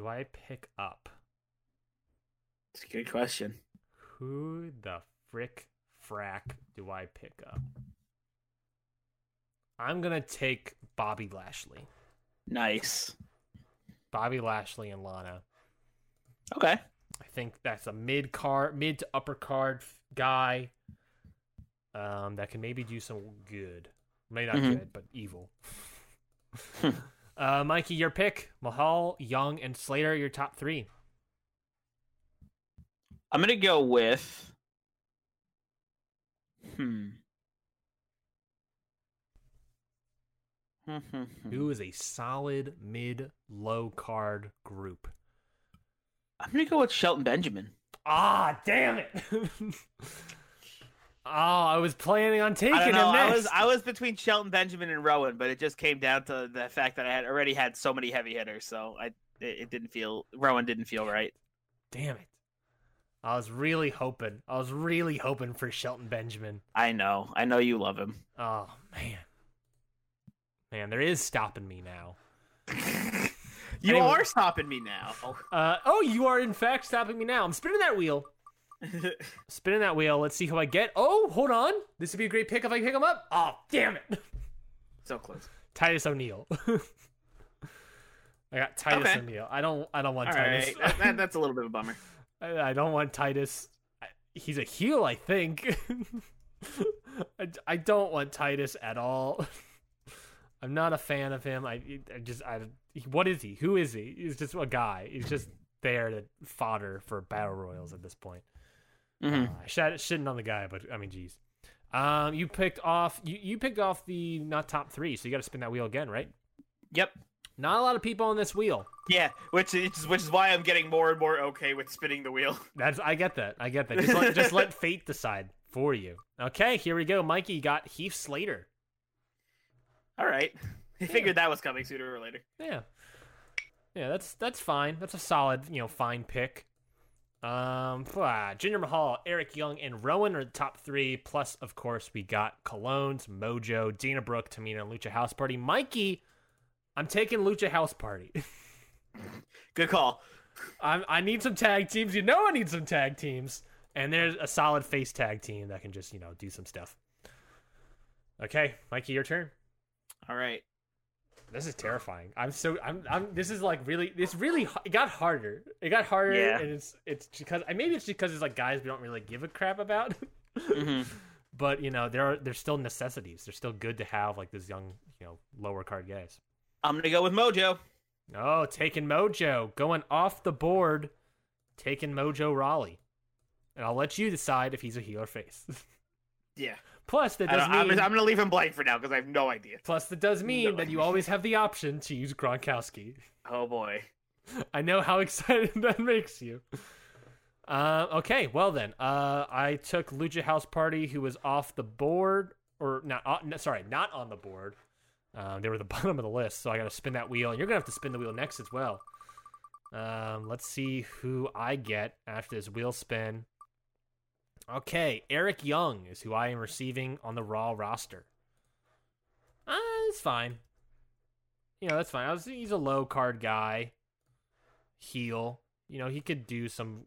Do I pick up? It's a good question. Who the frick frack do I pick up? I'm gonna take Bobby Lashley. Nice. Bobby Lashley and Lana. Okay. I think that's a mid card, mid to upper card guy. Um, that can maybe do some good. Maybe not Mhm. good, but evil. uh, Mikey, your pick: Mahal, Young, and Slater. Your top three. I'm gonna go with. Hmm. Hmm, hmm, hmm. Who is a solid mid low card group? I'm gonna go with Shelton Benjamin. Ah, damn it! oh, I was planning on taking I don't know. him I was I was between Shelton Benjamin and Rowan, but it just came down to the fact that I had already had so many heavy hitters, so I it, it didn't feel Rowan didn't feel right. Damn it! I was really hoping. I was really hoping for Shelton Benjamin. I know. I know you love him. Oh man, man, there is stopping me now. You Anyway. are stopping me now. Uh, oh, you are in fact stopping me now. I'm spinning that wheel. Spinning that wheel. Let's see who I get. Oh, hold on. This would be a great pick if I pick him up. Oh, damn it. so close. Titus O'Neil. I got Titus Okay. O'Neil. I don't. I don't want All Titus. right, that, that- that's a little bit of a bummer. I, I don't want Titus. I, he's a heel, I think. I, I don't want Titus at all. I'm not a fan of him. I, I just I what is he? Who is he? He's just a guy. He's just there to fodder for battle royals at this point. Mhm. Uh, I shitting on the guy, but I mean, geez. Um, you picked off you, you picked off the not top three, so you got to spin that wheel again, right? Yep. Not a lot of people on this wheel. Yeah, which is which is why I'm getting more and more okay with spinning the wheel. That's I get that. I get that. Just let, just let fate decide for you. Okay, here we go. Mikey got Heath Slater. All right, I figured that was coming sooner or later. Yeah, yeah. That's that's fine. That's a solid, you know, fine pick. Um, ah, Jinder Mahal, Eric Young, and Rowan are the top three. Plus, of course, we got Colóns, Mojo, Dana Brooke, Tamina, and Lucha House Party. Mikey, I'm taking Lucha House Party. Good call. I'm, I need some tag teams. You know, I need some tag teams. And there's a solid face tag team that can just, you know, do some stuff. Okay, Mikey, your turn. All right. This is terrifying. I'm so I'm I'm. This is like really. This really it got harder. It got harder, Yeah. and it's it's because I maybe it's because it's like guys we don't really give a crap about. Mhm. But you know there are there's still necessities. They're still good to have like this young you know lower card guys. I'm gonna go with Mojo. Oh, taking Mojo going off the board, taking Mojo Rawley, and I'll let you decide if he's a heel or face. Yeah. Plus that does don't- I'm, mean I'm gonna leave him blank for now because I have no idea. plus that does mean No. that you always have the option to use Gronkowski. Oh boy. I know how excited that makes you. Uh, okay, well then, uh, I took Lucha House Party, who was off the board, or not? Uh, no, sorry, not on the board. Um, they were the bottom of the list, so I got to spin that wheel, and you're gonna have to spin the wheel next as well. Um, let's see who I get after this wheel spin. Okay, Eric Young is who I am receiving on the Raw roster. Uh, it's fine. You know, that's fine. I was, he's a low card guy. Heel. You know, he could do some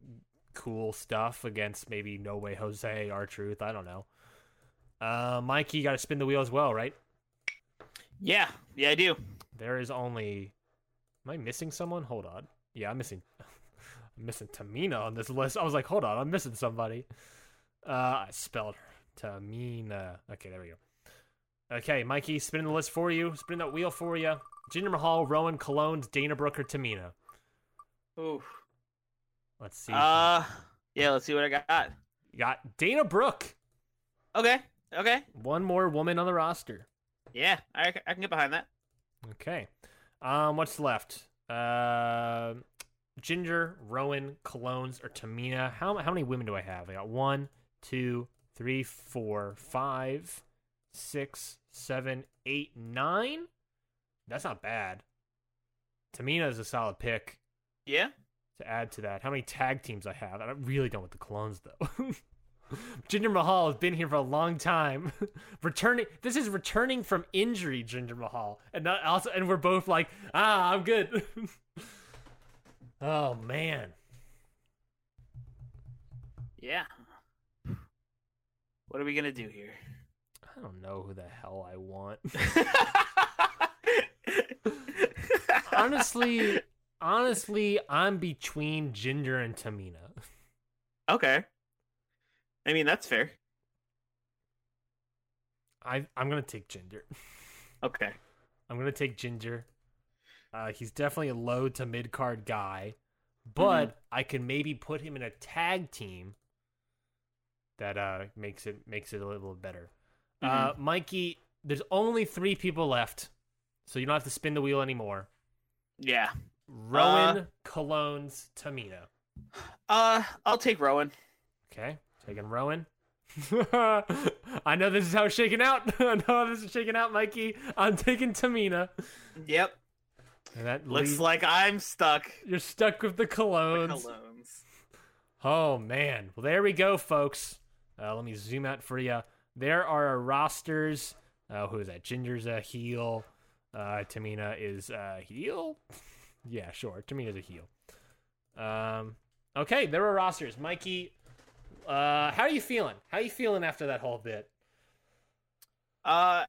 cool stuff against maybe No Way Jose, R Truth. I don't know. Uh, Mikey, you got to spin the wheel as well, right? Yeah, yeah, I do. There is only. Am I missing someone? Hold on. Yeah, I'm missing. I'm missing Tamina on this list. I was like, hold on, I'm missing somebody. Uh, I spelled her. Tamina. Okay, there we go. Okay, Mikey, spinning the list for you. Spinning that wheel for you. Jinder Mahal, Rowan, Colón, Dana Brooke, or Tamina. Ooh. Let's see. Uh, yeah. Let's see what I got. you got Dana Brooke. Okay. Okay. One more woman on the roster. Yeah, I, I can get behind that. Okay. Um, what's left? Uh, Jinder, Rowan, Colóns, or Tamina. How how many women do I have? I got one, two, three, four, five, six, seven, eight, nine. That's not bad. Tamina is a solid pick Yeah. to add to that. How many tag teams I have? I don't- really don't with the clones though. Jinder Mahal has been here for a long time. returning, this is returning from injury, Jinder Mahal, and not also, and we're both like, ah, I'm good. oh man, Yeah. What are we gonna do here? I don't know who the hell I want. honestly, honestly, I'm between Jinder and Tamina. okay. I mean, that's fair. I I'm gonna take Jinder. Okay. I'm gonna take Jinder. Uh, he's definitely a low to mid card guy, but I can maybe put him in a tag team that uh, makes it makes it a little better. Uh, Mikey, there's only three people left, so you don't have to spin the wheel anymore. Yeah. Rowan, Colóns, Tamina. Uh, I'll take Rowan. Okay, taking Rowan. I know this is how it's shaking out. I know this is shaking out, Mikey. I'm taking Tamina. Yep. And that Looks leaves- like I'm stuck. you're stuck with the Colóns. Colóns. Oh man. Well, there we go, folks. Uh, let me zoom out for you. There are our rosters. Uh, who is that? Jinder's a heel. Uh, Tamina is a heel. yeah, sure. Tamina's a heel. Um. Okay, there are rosters. Mikey, uh, how are you feeling? How are you feeling after that whole bit? Uh,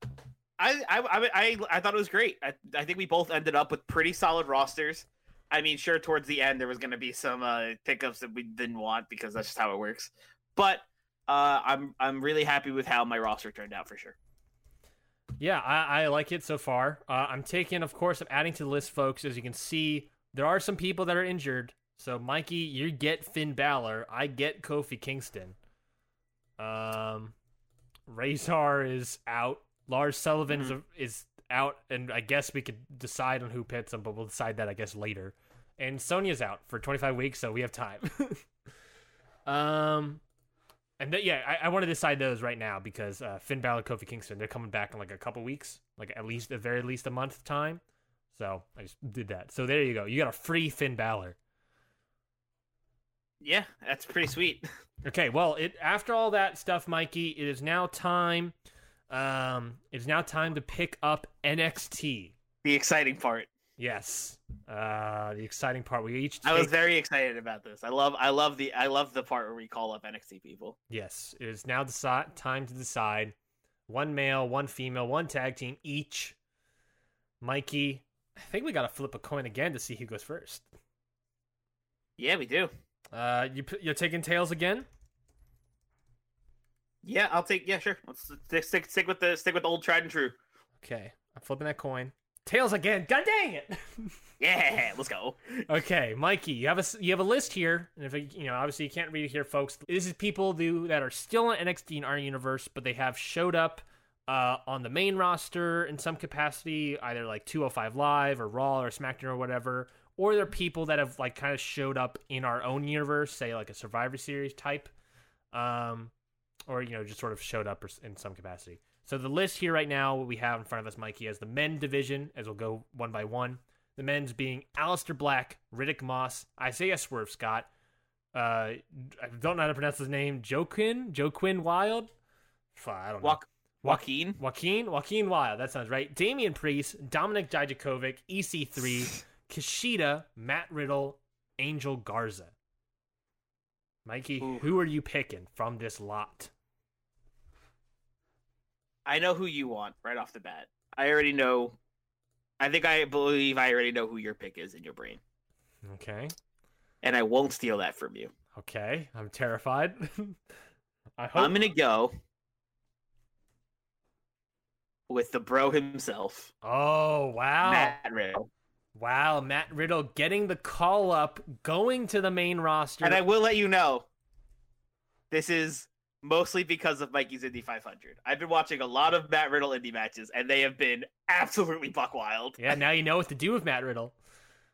I, I, I, I, thought it was great. I, I think we both ended up with pretty solid rosters. I mean, sure, towards the end there was going to be some uh, pickups that we didn't want because that's just how it works. But uh, I'm, I'm really happy with how my roster turned out for sure. Yeah, I, I like it so far. Uh, I'm taking, of course, I'm adding to the list, folks. As you can see, there are some people that are injured. So, Mikey, you get Finn Balor. I get Kofi Kingston. Um, Razor is out. Lars Sullivan is, is out, and I guess we could decide on who pits him, but we'll decide that, I guess, later. And Sonya's out for 25 weeks, so we have time. um, and th- yeah, I, I want to decide those right now because uh, Finn Balor, Kofi Kingston, they're coming back in like a couple weeks, like at least, at very least a month time. So I just did that. So there you go. You got a free Finn Balor. Yeah, that's pretty sweet. Okay, well, it after all that stuff, Mikey, it is now time. Um, it is now time to pick up NXT. the exciting part. Yes, uh, the exciting part. We each. I was very excited about this. I love, I love the, I love the part where we call up NXT people. Yes, it is now deci- time to decide. One male, one female, one tag team each. Mikey, I think we got to flip a coin again to see who goes first. Yeah, we do. Uh, you you're taking tails again. Yeah, I'll take. Yeah, sure. Let's stick, stick, stick with the, stick with the old tried and true. Okay, I'm flipping that coin. Tails again. God dang it. Yeah, let's go. okay, Mikey, you have a you have a list here, and if it, you know, obviously you can't read it here, folks. This is people do that are still in NXT in our universe, but they have showed up uh, on the main roster in some capacity, either like 205 Live or Raw or SmackDown or whatever, or they're people that have like kind of showed up in our own universe, say like a Survivor Series type, um, or you know just sort of showed up in some capacity. So the list here right now, what we have in front of us, Mikey, as the men division, as we'll go one by one. The men's being Aleister Black, Riddick Moss, Isaiah Swerve Scott, uh, I don't know how to pronounce his name, Joaquin, Joaquin Wilde. I don't know. Walk, Joaquin. Joaquin, Joaquin Wilde. That sounds right. Damian Priest, Dominic Dijakovic, EC3, Kushida, Matt Riddle, Angel Garza. Mikey, Ooh. who are you picking from this lot? I know who you want right off the bat. I already know. I think I believe I already know who your pick is in your brain, Okay. and I won't steal that from you. Okay. I'm terrified. I hope. I'm gonna go with the bro himself, Oh, wow. Matt Riddle. Wow. Matt Riddle getting the call up, going to the main roster. And I will let you know, this is mostly because of Mikey's Indy 500. I've been watching a lot of Matt Riddle Indy matches, and they have been absolutely buck wild. yeah, now you know what to do with Matt Riddle.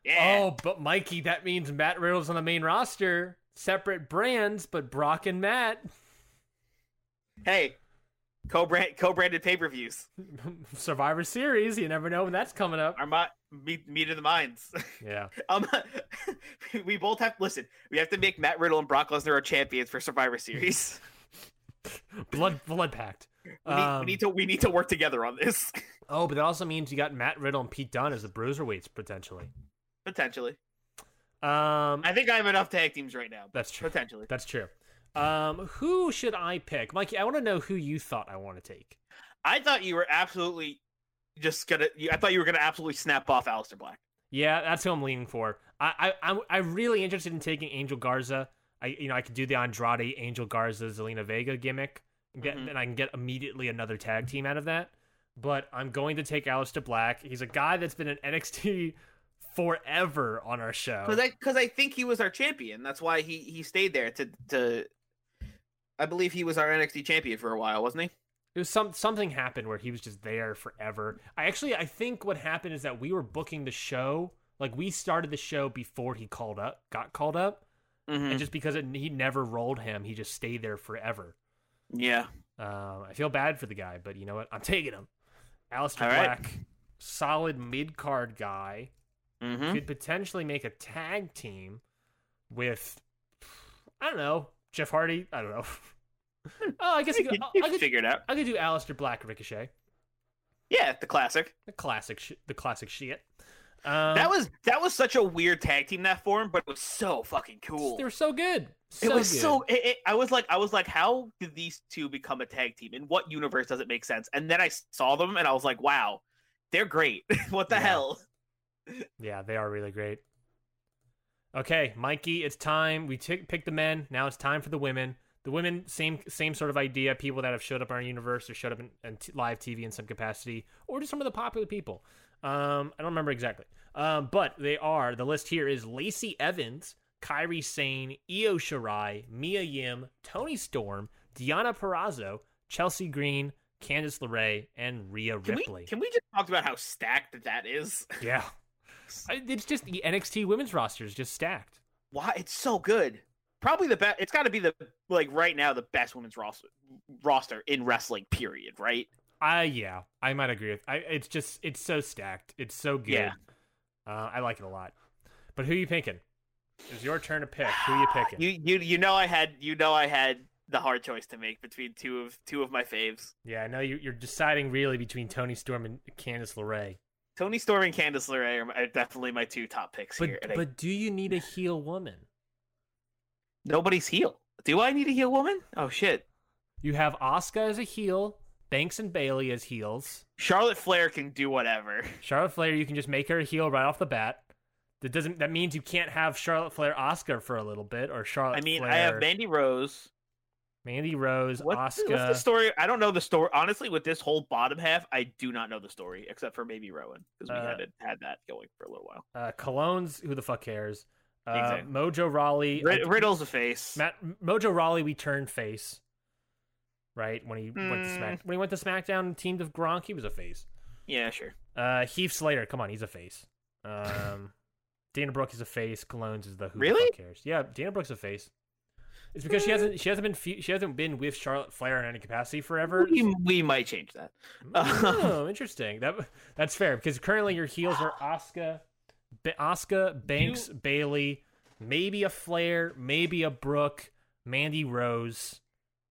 Yeah. Oh, but Mikey, that means Matt Riddle's on the main roster. Separate brands, but Brock and Matt. Hey, co-brand co-branded pay-per-views Survivor Series, you never know when that's coming up. are my meet, meet of the minds. Yeah. um, we both have listen. We have to make Matt Riddle and Brock Lesnar our champions for Survivor Series. Blood blood pact. We need, Um, we need to we need to work together on this Oh, but that also means you got Matt Riddle and Pete Dunne as the bruiserweights potentially. potentially. Um I think I have enough tag teams right now. That's true. Potentially. That's true. Um who should I pick? Mikey, I want to know who you thought I want to take. I thought you were absolutely just gonna. I thought you were gonna absolutely snap off Aleister Black. Yeah, that's who I'm leaning for. I, I I'm I'm really interested in taking Angel Garza. I you know I could do the Andrade Angel Garza Zelina Vega gimmick, and, get, Mhm. and I can get immediately another tag team out of that. But I'm going to take Aleister Black. He's a guy that's been in NXT forever on our show. Because I because I think he was our champion. That's why he he stayed there to to. I believe he was our NXT champion for a while, wasn't he? It was some something happened where he was just there forever. I actually I think what happened is that we were booking the show. Like we started the show before he called up, got called up, Mm-hmm. and just because it, he never rolled him, he just stayed there forever. Yeah. Um, I feel bad for the guy, but you know what? I'm taking him. Aleister All right. Black, solid mid card guy, Mm-hmm. could potentially make a tag team with, I don't know, Jeff Hardy. I don't know. oh, I guess I You could, I could, figure it out. I could do Aleister Black Ricochet. Yeah, the classic. The classic, sh- the classic shit. Um, that was that was such a weird tag team that form, but it was so fucking cool. They were so good. So it was good. so. It, it- I was like, I was like, how did these two become a tag team? In what universe does it make sense? And then I saw them, and I was like, wow, they're great. what the Yeah. hell? Yeah, they are really great. Okay, Mikey, it's time. We t- picked the men. Now it's time for the women. The women, same same sort of idea. People that have showed up in our universe or showed up in, in t- live TV in some capacity, or just some of the popular people. Um, I don't remember exactly. Um, but they are. The list here is Lacey Evans, Kairi Sane, Io Shirai, Mia Yim, Toni Storm, Deonna Purrazzo, Chelsea Green, Candice LeRae, and Rhea Can Ripley. we can we just talk about how stacked that is? Yeah. It's just the NXT women's roster is just stacked. Why it's so good. Probably the best. It's got to be the like right now the best women's roster roster in wrestling. Period. Right. I yeah, I might agree with. I it's just it's so stacked. It's so good. Yeah. Uh, I like it a lot. But who you picking? It's your turn to pick. Who you picking? You you you know I had you know I had the hard choice to make between two of two of my faves. yeah, I know you, you're deciding really between Toni Storm and Candice LeRae. Toni Storm and Candice LeRae are, my- are definitely my two top picks But here. and I- but do you need a heel woman? nobody's heel. Do I need a heel woman? Oh shit. You have Asuka as a heel, Banks and Bayley as heels. Charlotte Flair can do whatever. Charlotte Flair, you can just make her a heel right off the bat. That doesn't. That means you can't have Charlotte Flair Asuka for a little bit, or Charlotte. I mean, Flair, I have Mandy Rose. Mandy Rose, What's, the- what's the story? I don't know the story. Honestly, with this whole bottom half, I do not know the story except for maybe Rowan because we Uh, had had that going for a little while. uh, Colón's who the fuck cares? Uh, Exactly. Mojo Rid- Riddle's a face. Matt Mojo Rawley, we turned face, right when he went to Mm. Smack when he went to SmackDown and teamed with Gronk, he was a face. Yeah, sure. Uh, Heath Slater, come on, he's a face. Um, Dana Brooke is a face. Colón's is the who Really? the cares? Yeah, Dana Brooke's a face. It's because she hasn't she hasn't been fe- she hasn't been with Charlotte Flair in any capacity forever. We, we might change that. Oh, interesting. That that's fair because currently your heels are Asuka, Ba- Asuka, Banks, Bayley, maybe a Flair, maybe a Brooke, Mandy Rose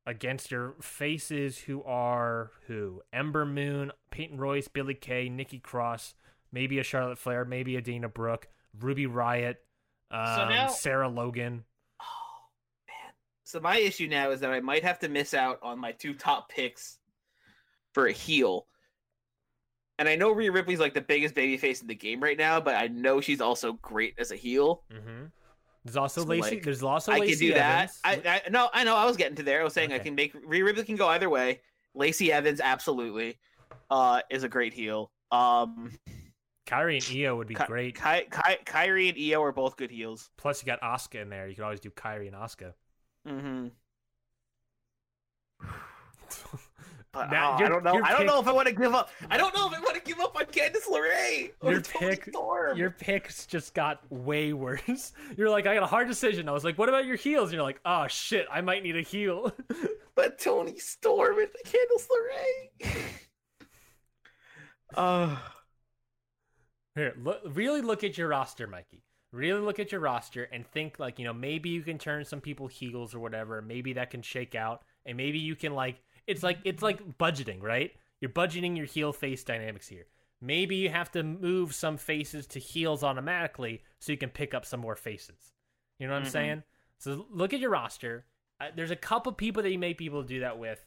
against your faces who are who? Ember Moon, Peyton Royce, Billie Kay, Nikki Cross, maybe a Charlotte Flair, maybe a Dana Brooke, Ruby Riott, um, now- Sarah Logan. Oh man! So my issue now is that I might have to miss out on my two top picks for a heel. And I know Rhea Ripley's like the biggest babyface in the game right now, but I know she's also great as a heel. Mm-hmm. There's also So, Lacey. like, there's also I Lacey can do that. I, I no, I know. I was getting to there. I was saying I can make Rhea Ripley can go either way. Lacey Evans absolutely uh, is a great heel. Um, Kairi and Io would be Ky- great. Ky- Ky- Kairi and Io are both good heels. Plus, you got Asuka in there. You could always do Kairi and Asuka. Mm-hmm. But Now, oh, I don't know. I don't pick- know if I want to give up. I don't know if I want to give up on Candice LeRae. or Your pick, Storm. your picks just got way worse. You're like, I got a hard decision. I was like, what about your heels? And you're like, oh shit, I might need a heel. but Toni Storm and Candice LeRae. uh, Here, look, really look at your roster, Mikey. Really look at your roster and think like, you know, maybe you can turn some people heels or whatever. Maybe that can shake out, and maybe you can like, it's like it's like budgeting, right? You're budgeting your heel face dynamics here. Maybe you have to move some faces to heels automatically so you can pick up some more faces. You know what I'm Mhm. saying? So look at your roster. Uh, there's a couple people that you may be able to do that with.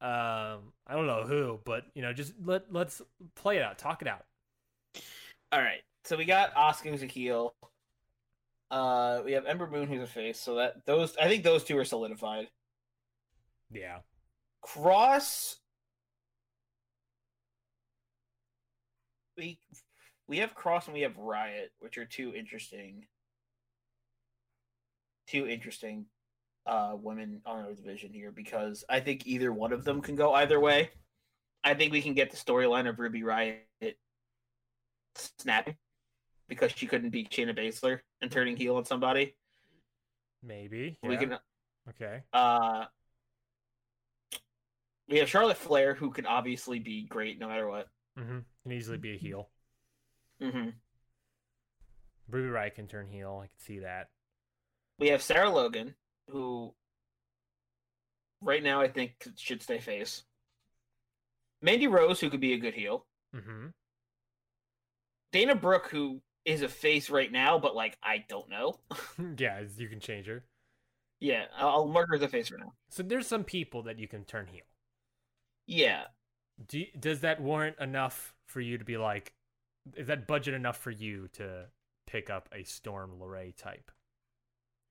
Um, I don't know who, but you know, just let let's play it out, talk it out. all right. So we got Asuka who's a heel. Uh, we have Ember Moon who's a face. So that those I think those two are solidified. Yeah. Cross. We we have Cross and we have Riott, which are two interesting, two interesting uh women on our division here because I think either one of them can go either way. I think we can get the storyline of Ruby Riott snapping because she couldn't beat Shayna Baszler and turning heel on somebody. Maybe. We yeah. can Okay. uh we have Charlotte Flair who can obviously be great no matter what. Mm-hmm. Can easily be a heel. hmm Ruby Riott can turn heel. I can see that. We have Sarah Logan, who right now I think should stay face. Mandy Rose, who could be a good heel. Mm-hmm. Dana Brooke, who is a face right now, but like I don't know. yeah, you can change her. yeah, I'll I'll mark her as a face for now. So there's some people that you can turn heel. Yeah, Do you- does that warrant enough for you to be like, is that budget enough for you to pick up a Storm LeRae type,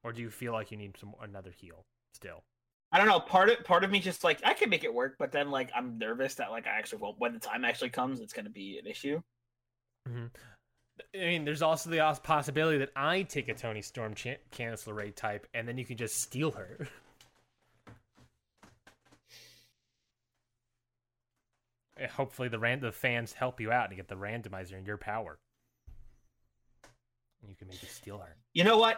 or do you feel like you need some another heel still? I don't know. Part of part of me just like I can make it work, but then like I'm nervous that like I actually won't. When the time actually comes, it's going to be an issue. Mm-hmm. I mean, there's also the possibility that I take a Toni Storm Chan- Candice LeRae type, and then you can just steal her. Eh, hopefully, the ran- the fans help you out and get the randomizer in your power. And you can maybe steal her. You know what?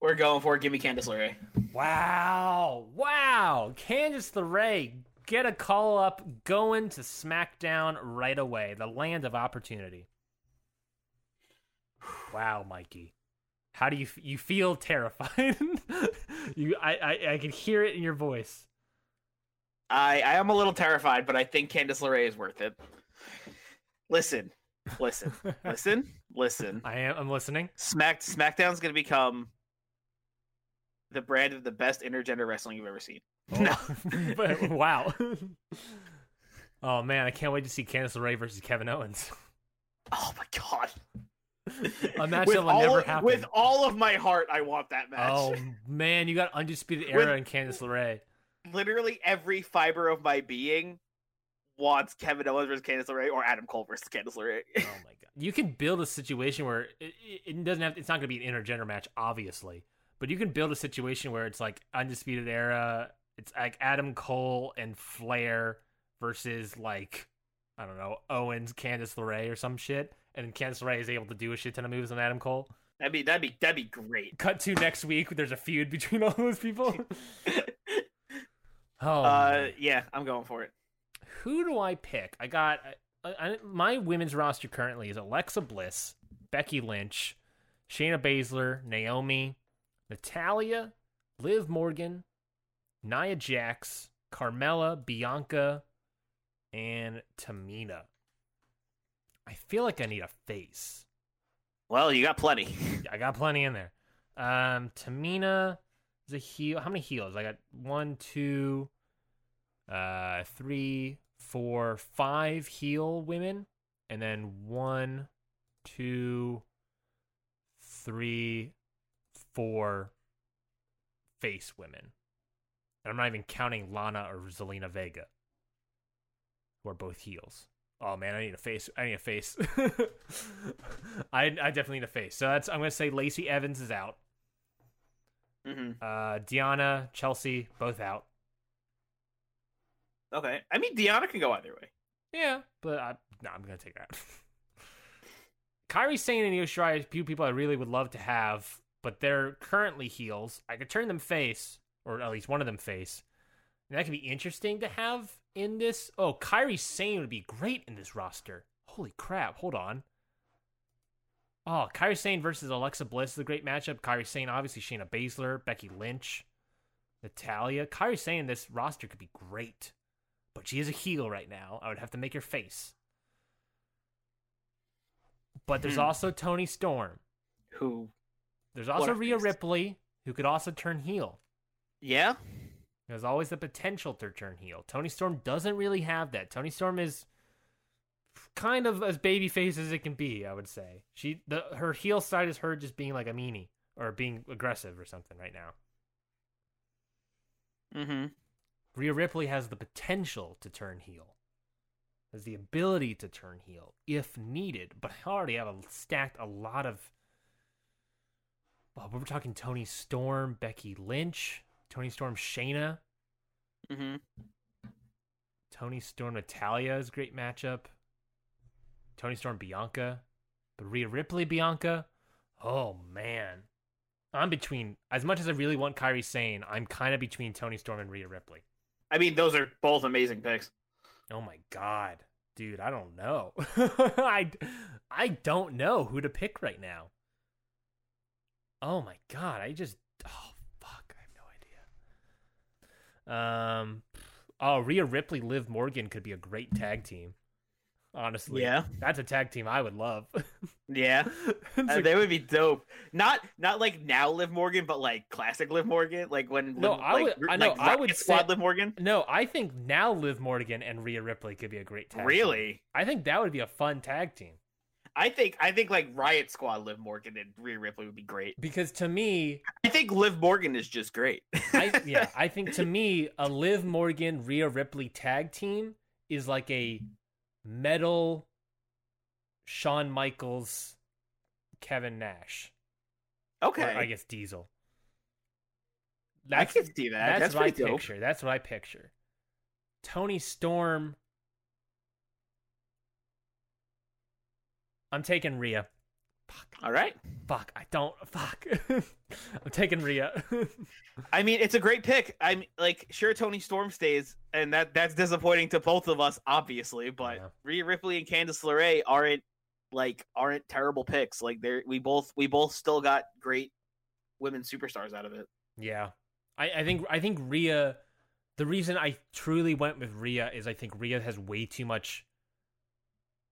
We're going for it. Give me Candice LeRae. Wow! Wow! Candice LeRae, get a call up, going to SmackDown right away. The land of opportunity. Wow, Mikey. How do you f- you feel terrified? you, I, I, I can hear it in your voice. I I am a little terrified, but I think Candice LeRae is worth it. Listen, listen, listen, listen. I am. I'm listening. Smack SmackDown's going to become the brand of the best intergender wrestling you've ever seen. Oh. No. But- wow. oh man, I can't wait to see Candice LeRae versus Kevin Owens. Oh my god. A match with that will all, never happen. With all of my heart, I want that match. Oh man, you got Undisputed With- Era and Candice LeRae. Literally every fiber of my being wants Kevin Owens versus Candice LeRae or Adam Cole versus Candice LeRae. Oh my god! You can build a situation where it, it- doesn't have. It's not going to be an intergender match, obviously, but you can build a situation where it's like undisputed era. It's like Adam Cole and Flair versus like I don't know Owens, Candice LeRae, or some shit, and Candice LeRae is able to do a shit ton of moves on Adam Cole. that'd be that'd be that'd be great. Cut to next week. There's a feud between all those people. oh, uh, yeah, I'm going for it. who do I pick? I got I, I, my women's roster currently is Alexa Bliss, Becky Lynch, Shayna Baszler, Naomi, Natalya, Liv Morgan, Nia Jax, Carmella, Bianca, and Tamina. I feel like I need a face. Well, you got plenty. I got plenty in there. Um, Tamina a heel. How many heels? I got one, two, uh, three, four, five heel women, and then one, two, three, four face women. And I'm not even counting Lana or Zelina Vega, who are both heels. Oh man, I need a face. I need a face. I I definitely need a face. So that's I'm gonna say Lacey Evans is out. Hmm Uh, Deonna, Chelsea, both out. Okay. I mean, Deonna can go either way. Yeah, but I, no, I'm gonna take that. Kairi Sane and Io Shirai, few people I really would love to have, but they're currently heels. I could turn them face, or at least one of them face, and that could be interesting to have in this. Oh, Kairi Sane would be great in this roster. Holy crap! Hold on. Oh, Kairi Sane versus Alexa Bliss is a great matchup. Kairi Sane, obviously Shayna Baszler, Becky Lynch, Natalya. Kairi Sane this roster could be great but she is a heel right now. I would have to make her face. But there's Hmm. also Toni Storm. Who? There's also Rhea. Ripley, who could also turn heel. Yeah. There's always the potential to turn heel. Toni Storm doesn't really have that. Toni Storm is kind of as babyface as it can be, I would say. She the her heel side is her just being like a meanie or being aggressive or something right now. Mm-hmm. Rhea Ripley has the potential to turn heel, has the ability to turn heel if needed, but I already have a, stacked a lot of. Well, we're talking Toni Storm, Becky Lynch, Toni Storm, Shayna, Mm-hmm. Toni Storm, Natalya is a great matchup. Toni Storm, Bianca, but Rhea Ripley, Bianca. Oh man, I'm between. As much as I really want Kairi Sane, I'm kind of between Toni Storm and Rhea Ripley. I mean, those are both amazing picks. Oh my god, dude, I don't know. I I don't know who to pick right now. Oh my god, I just oh fuck, I have no idea. Um oh, Rhea Ripley, Liv Morgan could be a great tag team. Honestly. Yeah. That's a tag team I would love. Yeah. Uh, like- they would be dope. Not not like now Liv Morgan, but like classic Liv Morgan, like when No, Liv, I like, would- I like know, I would Squad say- Liv Morgan. no, I think now Liv Morgan and Rhea Ripley could be a great tag team. Really? I think that would be a fun tag team. I think I think like Riott Squad Liv Morgan and Rhea Ripley would be great. Because to me, I think Liv Morgan is just great. I, yeah, I think to me, a Liv Morgan Rhea Ripley tag team is like a metal Shawn Michaels Kevin Nash. okay. Or I guess Diesel. I can see that. That's, That's I pretty dope. picture. That's what I picture. Toni Storm. I'm taking Rhea. All right. Fuck, I don't. Fuck. I'm taking Rhea. I mean, it's a great pick. I'm like, sure, Toni Storm stays, and that that's disappointing to both of us, obviously. But Yeah. Rhea Ripley and Candice LeRae aren't like aren't terrible picks. Like they're we both we both still got great women superstars out of it. Yeah, I, I think I think Rhea. The reason I truly went with Rhea is I think Rhea has way too much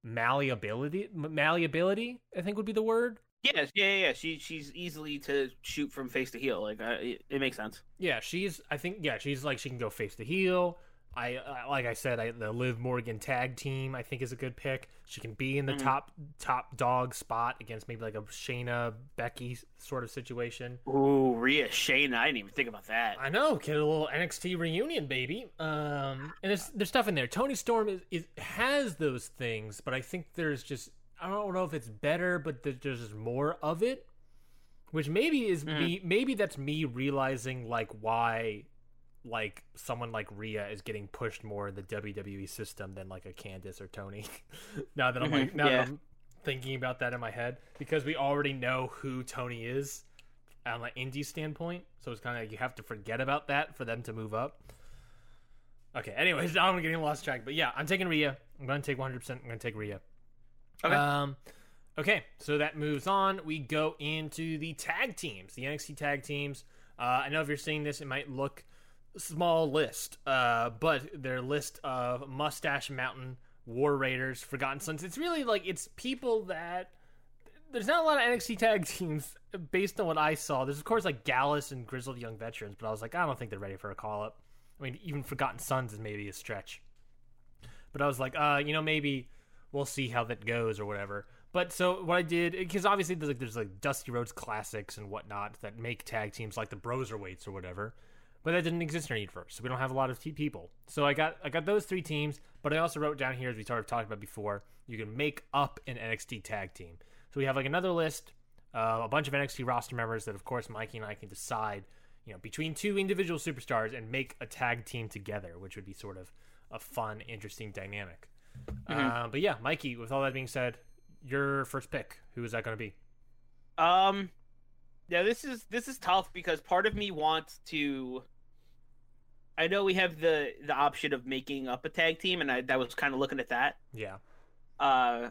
malleability. Malleability, I think would be the word. Yeah, yeah, yeah. yeah. She she's easily to shoot from face to heel. Like uh, it, it makes sense. Yeah, she's. I think. Yeah, she's like she can go face to heel. I uh, like I said, I, the Liv Morgan tag team I think is a good pick. She can be in the Mhm. top top dog spot against maybe like a Shayna Becky sort of situation. Ooh, Rhea Shayna. I didn't even think about that. I know, get a little NXT reunion, baby. Um, and there's there's stuff in there. Toni Storm is, is has those things, but I think there's just I don't know if it's better, but there's just more of it, which maybe is me. Maybe that's me realizing like why, like someone like Rhea is getting pushed more in the WWE system than like a Candice or Toni. now that I'm like now yeah. that I'm thinking about that in my head because we already know who Toni is on an indie standpoint. So it's kind of like you have to forget about that for them to move up. Okay. Anyways, now I'm getting lost track, but yeah, I'm taking Rhea. I'm going to take 100. percent I'm going to take Rhea. Okay. Um. Okay, so that moves on. We go into the tag teams, the NXT tag teams. Uh, I know if you're seeing this, it might look small list, uh, but their list of Mustache Mountain, War Raiders, Forgotten Sons. It's really like it's people that there's not a lot of NXT tag teams based on what I saw. There's of course like Gallus and Grizzled Young Veterans, but I was like, I don't think they're ready for a call up. I mean, even Forgotten Sons is maybe a stretch. But I was like, uh, you know, maybe we'll see how that goes or whatever. But so what I did, because obviously there's like there's like Dusty Rhodes classics and whatnot that make tag teams like the Broserweights or whatever, but that didn't exist in our universe, so we don't have a lot of t- people. So I got I got those three teams, but I also wrote down here as we started talking about before, you can make up an NXT tag team. So we have like another list, uh, a bunch of NXT roster members that of course Mikey and I can decide, you know, between two individual superstars and make a tag team together, which would be sort of a fun, interesting dynamic. Uh, but yeah, Mikey. With all that being said, your first pick. Who is that going to be? Um, yeah, this is this is tough because part of me wants to. I know we have the the option of making up a tag team, and I that was kind of looking at that. Yeah. Uh,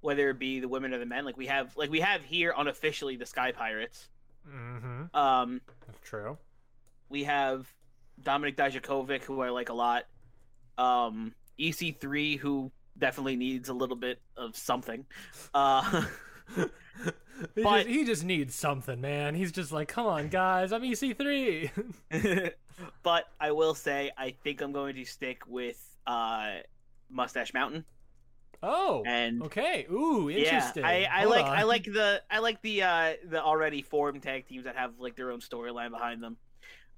whether it be the women or the men, like we have like we have here unofficially the Sky Pirates. Mm-hmm. Um, That's true. we have Dominic Dijakovic, who I like a lot. Um, EC3, who definitely needs a little bit of something. Uh, he, But- just, he just needs something, man. He's just like, come on, guys, I'm EC3. but I will say, I think I'm going to stick with uh, Mustache Mountain. oh, And okay. Ooh, interesting. yeah, I, I like I like the I like the uh, the already formed tag teams that have like their own storyline behind them.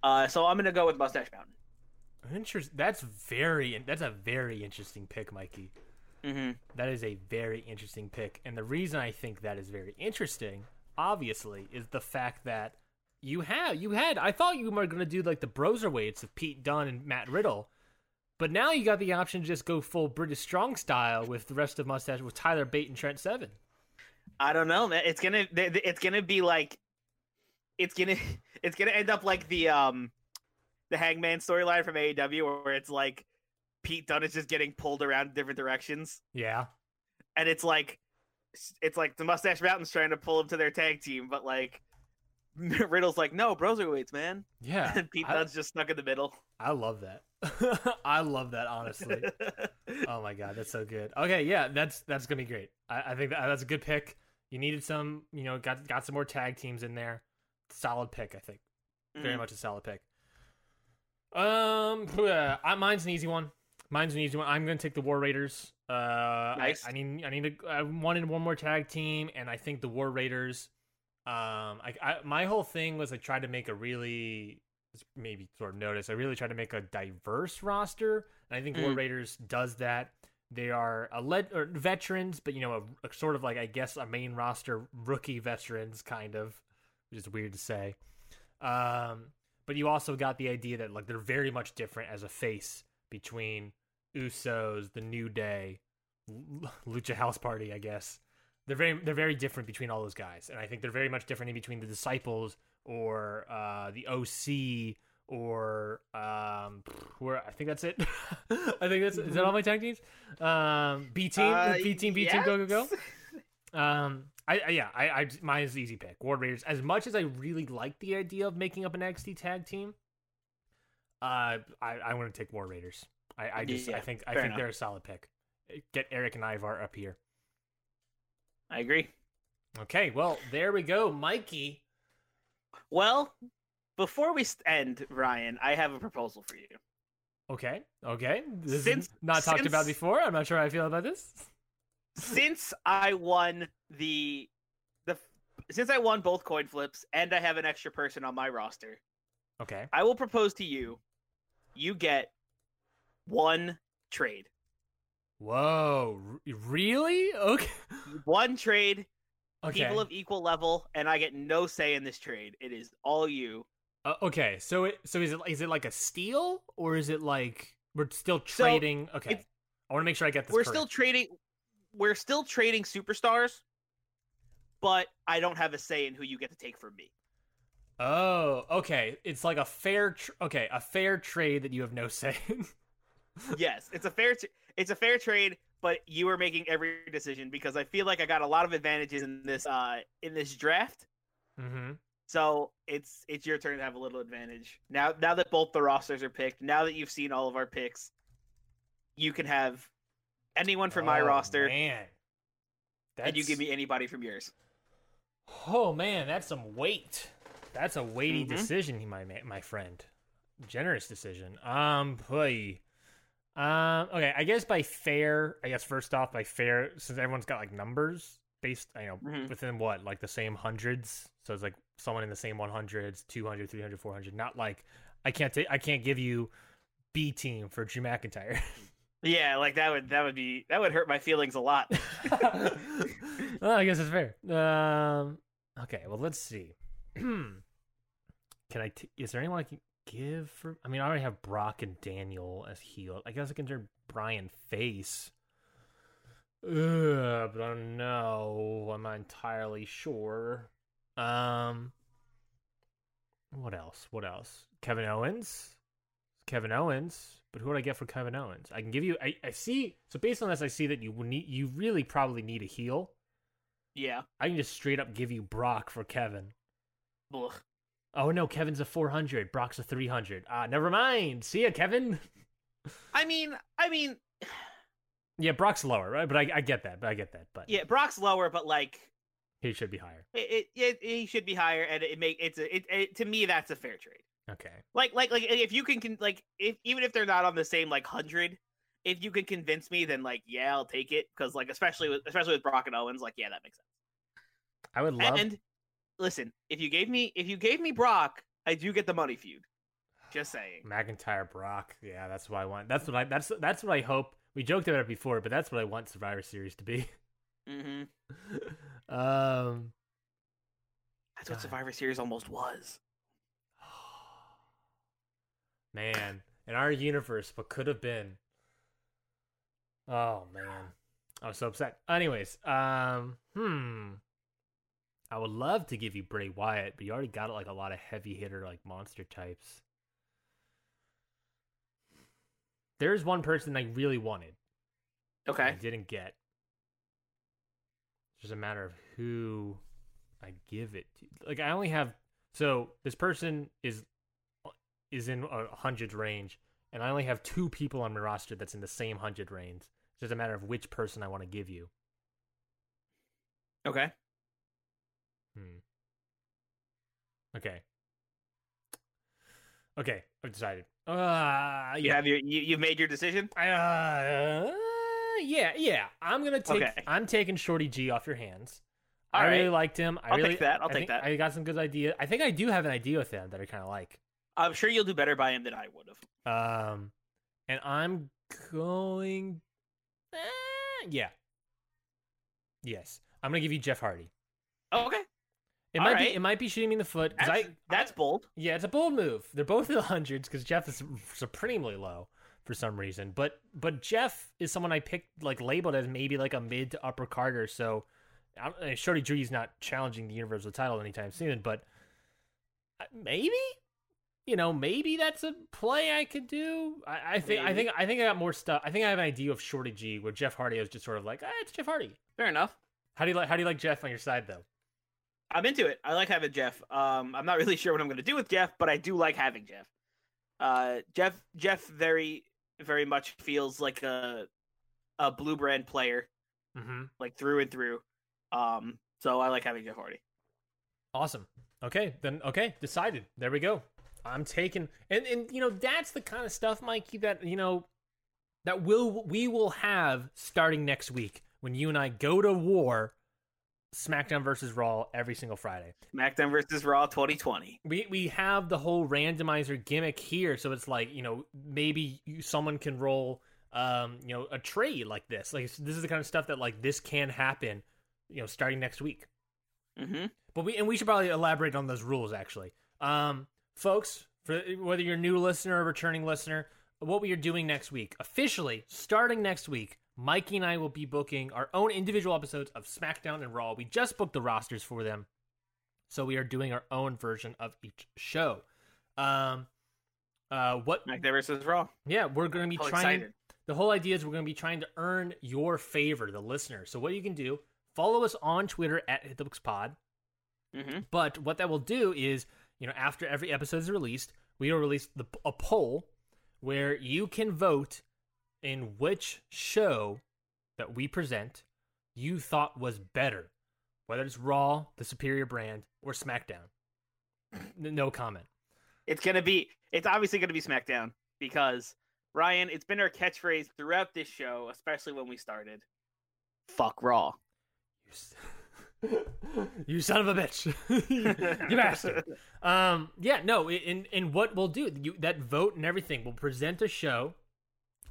Uh, so I'm gonna go with Mustache Mountain. Interest. That's very. That's a very interesting pick, Mikey. Mm-hmm. That is a very interesting pick, and the reason I think that is very interesting, obviously, is the fact that you have you had. I thought you were going to do like the Broserweights of Pete Dunne and Matt Riddle, but now you got the option to just go full British Strong style with the rest of Mustache with Tyler Bate and Trent Seven. I don't know, man. It's gonna th- th- it's gonna be like it's gonna it's gonna end up like the um the Hangman storyline from AEW where it's like Pete Dunne is just getting pulled around different directions, Yeah, and it's like it's like the Mustache Mountains trying to pull him to their tag team, but like Riddle's like, no, broserweights, man, yeah. and Pete I, Dunne's just stuck in the middle. I love that. I love that honestly. oh my god, that's so good. Okay, yeah, that's that's gonna be great. I, I think that, that's a good pick. You needed some, you know, got got some more tag teams in there. Solid pick, I think. Very Mhm. much a solid pick. Um, I- mine's an easy one. Mine's an easy one. I'm gonna take the War Raiders. Uh, Nice. I, I need I need to, I wanted one more tag team, and I think the War Raiders. Um, I, I my whole thing was I tried to make a really maybe sort of notice. I really tried to make a diverse roster, and I think War Mm. Raiders does that. They are a led or veterans, but you know, a, a sort of like I guess a main roster rookie veterans kind of, which is weird to say. Um, but you also got the idea that like they're very much different as a face between Usos, the New Day, Lucha House Party, I guess. They're very they're very different between all those guys, and I think they're very much different in between the Disciples or uh, the OC or um, where I think that's it. I think that's is that all my tag teams? Um, B team, Uh, B team, B team, go go go. Um, I, I yeah, I, I mine is the easy pick. War Raiders. As much as I really like the idea of making up an NXT tag team, uh, I I want to take War Raiders. I, I just I think I think enough. they're a solid pick. Get Eric and Ivar up here. I agree. Okay, well there we go, Mikey. Well, before we end, Ryan, I have a proposal for you. Okay, okay. This Since- is not talked about before. I'm not sure how I feel about this. since I won the the since I won both coin flips and I have an extra person on my roster, Okay. I will propose to you. You get one trade. Whoa, r- really? Okay. One trade, Okay. people of equal level, and I get no say in this trade. It is all you. Uh, okay, so it so is it is it like a steal or is it like we're still So, trading? okay, I want to make sure I get this. We're correct. still trading we're still trading superstars, but I don't have a say in who you get to take from me. Oh, okay. It's like a fair. Tr- okay, a fair trade that you have no say. in. Yes, it's a fair. T- it's a fair trade, but you are making every decision because I feel like I got a lot of advantages in this uh in this draft. Mm-hmm. So it's it's your turn to have a little advantage now. Now that both the rosters are picked, now that you've seen all of our picks, you can have anyone from my Oh, roster, man. and you give me anybody from yours. Oh man, that's some weight. That's a weighty Mhm. decision, my my friend. Generous decision. Um, boy. Um, okay, I guess by fair, I guess first off by fair, since everyone's got like numbers based, you know, Mhm. within what like the same hundreds. So it's like someone in the same 100s, 200, 300, 400. Not like I can't take, I can't give you B team for Drew McIntyre. Yeah, like that would that would be that would hurt my feelings a lot. well, I guess it's fair. Um, okay, well, let's see. can I? T- is there anyone I can give for? I mean, I already have Brock and Daniel as heel. I guess I can turn Bryan face. Ugh, but I don't know. I'm not entirely sure. Um, what else? What else? Kevin Owens. Kevin Owens. But who would I get for Kevin Owens? I can give you. I, I see. So based on this, I see that you need. You really probably need a heel. yeah. I can just straight up give you Brock for Kevin. Ugh. Oh no, Kevin's a 400. Brock's a 300. Ah, never mind. See ya, Kevin. I mean, I mean, Yeah, Brock's lower, right? But I, I get that. But I get that. But yeah, Brock's lower, but like he should be higher. it, it, it he should be higher, and it make it's a it, it to me that's a fair trade. Okay. Like like like if you can, con- like if even if they're not on the same like hundred, if you can convince me, then like yeah, I'll take it because like especially with especially with Brock and Owens, like yeah, that makes sense. I would love. And listen, if you gave me if you gave me Brock, I do get the money feud. Just saying. McIntyre, Brock. Yeah, that's what I want. That's what I. That's that's what I hope. We joked about it before, but that's what I want Survivor Series to be. Mm-hmm. um. That's what Survivor Series almost was. Man, in our universe, what could have been? Oh man, I was so upset. Anyways, um, hmm, I would love to give you Bray Wyatt, but you already got like a lot of heavy hitter like monster types. There's one person I really wanted, Okay. I didn't get. It's just a matter of who I give it to. Like I only have so this person is is in a hundred range, and I only have two people on my roster that's in the same hundred range. It's just a matter of which person I want to give you. Okay. Hmm. Okay. Okay, I've decided. Uh, You have your you, you've made your decision. Uh, yeah, yeah. I'm gonna take. Okay. I'm taking Shorty G off your hands. All I really liked him. I I'll take really, that. I'll I take that. I got some good idea. I think I do have an idea with him that I kind of like. I'm sure you'll do better by him than I would have. Um, and I'm going. Eh, yeah. Yes, I'm gonna give you Jeff Hardy. Okay. It All might right. be. It might be shooting me in the foot because I. that's I- bold. Yeah, it's a bold move. They're both in the hundreds because Jeff is supremely low for some reason. But but Jeff is someone I picked like labeled as maybe like a mid to upper carder. So I'm, Shorty G's not challenging the Universal title anytime soon. But uh, maybe you know maybe that's a play I could do. I, I think I think I think I got more stuff. I think I have an idea of Shorty G where Jeff Hardy is just sort of like ah, it's Jeff Hardy. Fair enough. How do you like how do you like Jeff on your side though? I'm into it. I like having Jeff. Um, I'm not really sure what I'm going to do with Jeff, but I do like having Jeff. Uh, Jeff Jeff very very much feels like a a blue brand player, Mm-hmm. like through and through. Um, so I like having Jeff Hardy. Awesome. Okay, then okay, decided. There we go. I'm taking and and you know that's the kind of stuff, Mikey, that you know that will we will have starting next week when you and I go to war, SmackDown versus Raw every single Friday. SmackDown versus Raw 2020. We we have the whole randomizer gimmick here, so it's like you know maybe you, someone can roll um you know a trade like this. Like this is the kind of stuff that like this can happen, you know, starting next week. Mm-hmm. But we and we should probably elaborate on those rules actually. Um folks, for whether you're a new listener or returning listener, what we are doing next week, officially starting next week, Mikey and I will be booking our own individual episodes of SmackDown and Raw. We just booked the rosters for them. So we are doing our own version of each show. Um uh what SmackDown versus Raw. yeah, we're going to be trying excited. the whole idea is we're going to be trying to earn your favor, the listener. So what you can do, follow us on Twitter at Hit the Books Pod. Mhm. But what that will do is, you know, after every episode is released, we will release the, a poll where you can vote in which show that we present you thought was better, whether it's Raw, the superior brand, or SmackDown. No comment. It's gonna be. It's obviously gonna be SmackDown because Ryan. It's been our catchphrase throughout this show, especially when we started. Fuck Raw. You, son of a bitch, you bastard. Um, yeah, no. In in what we'll do, you, that vote and everything, we'll present a show.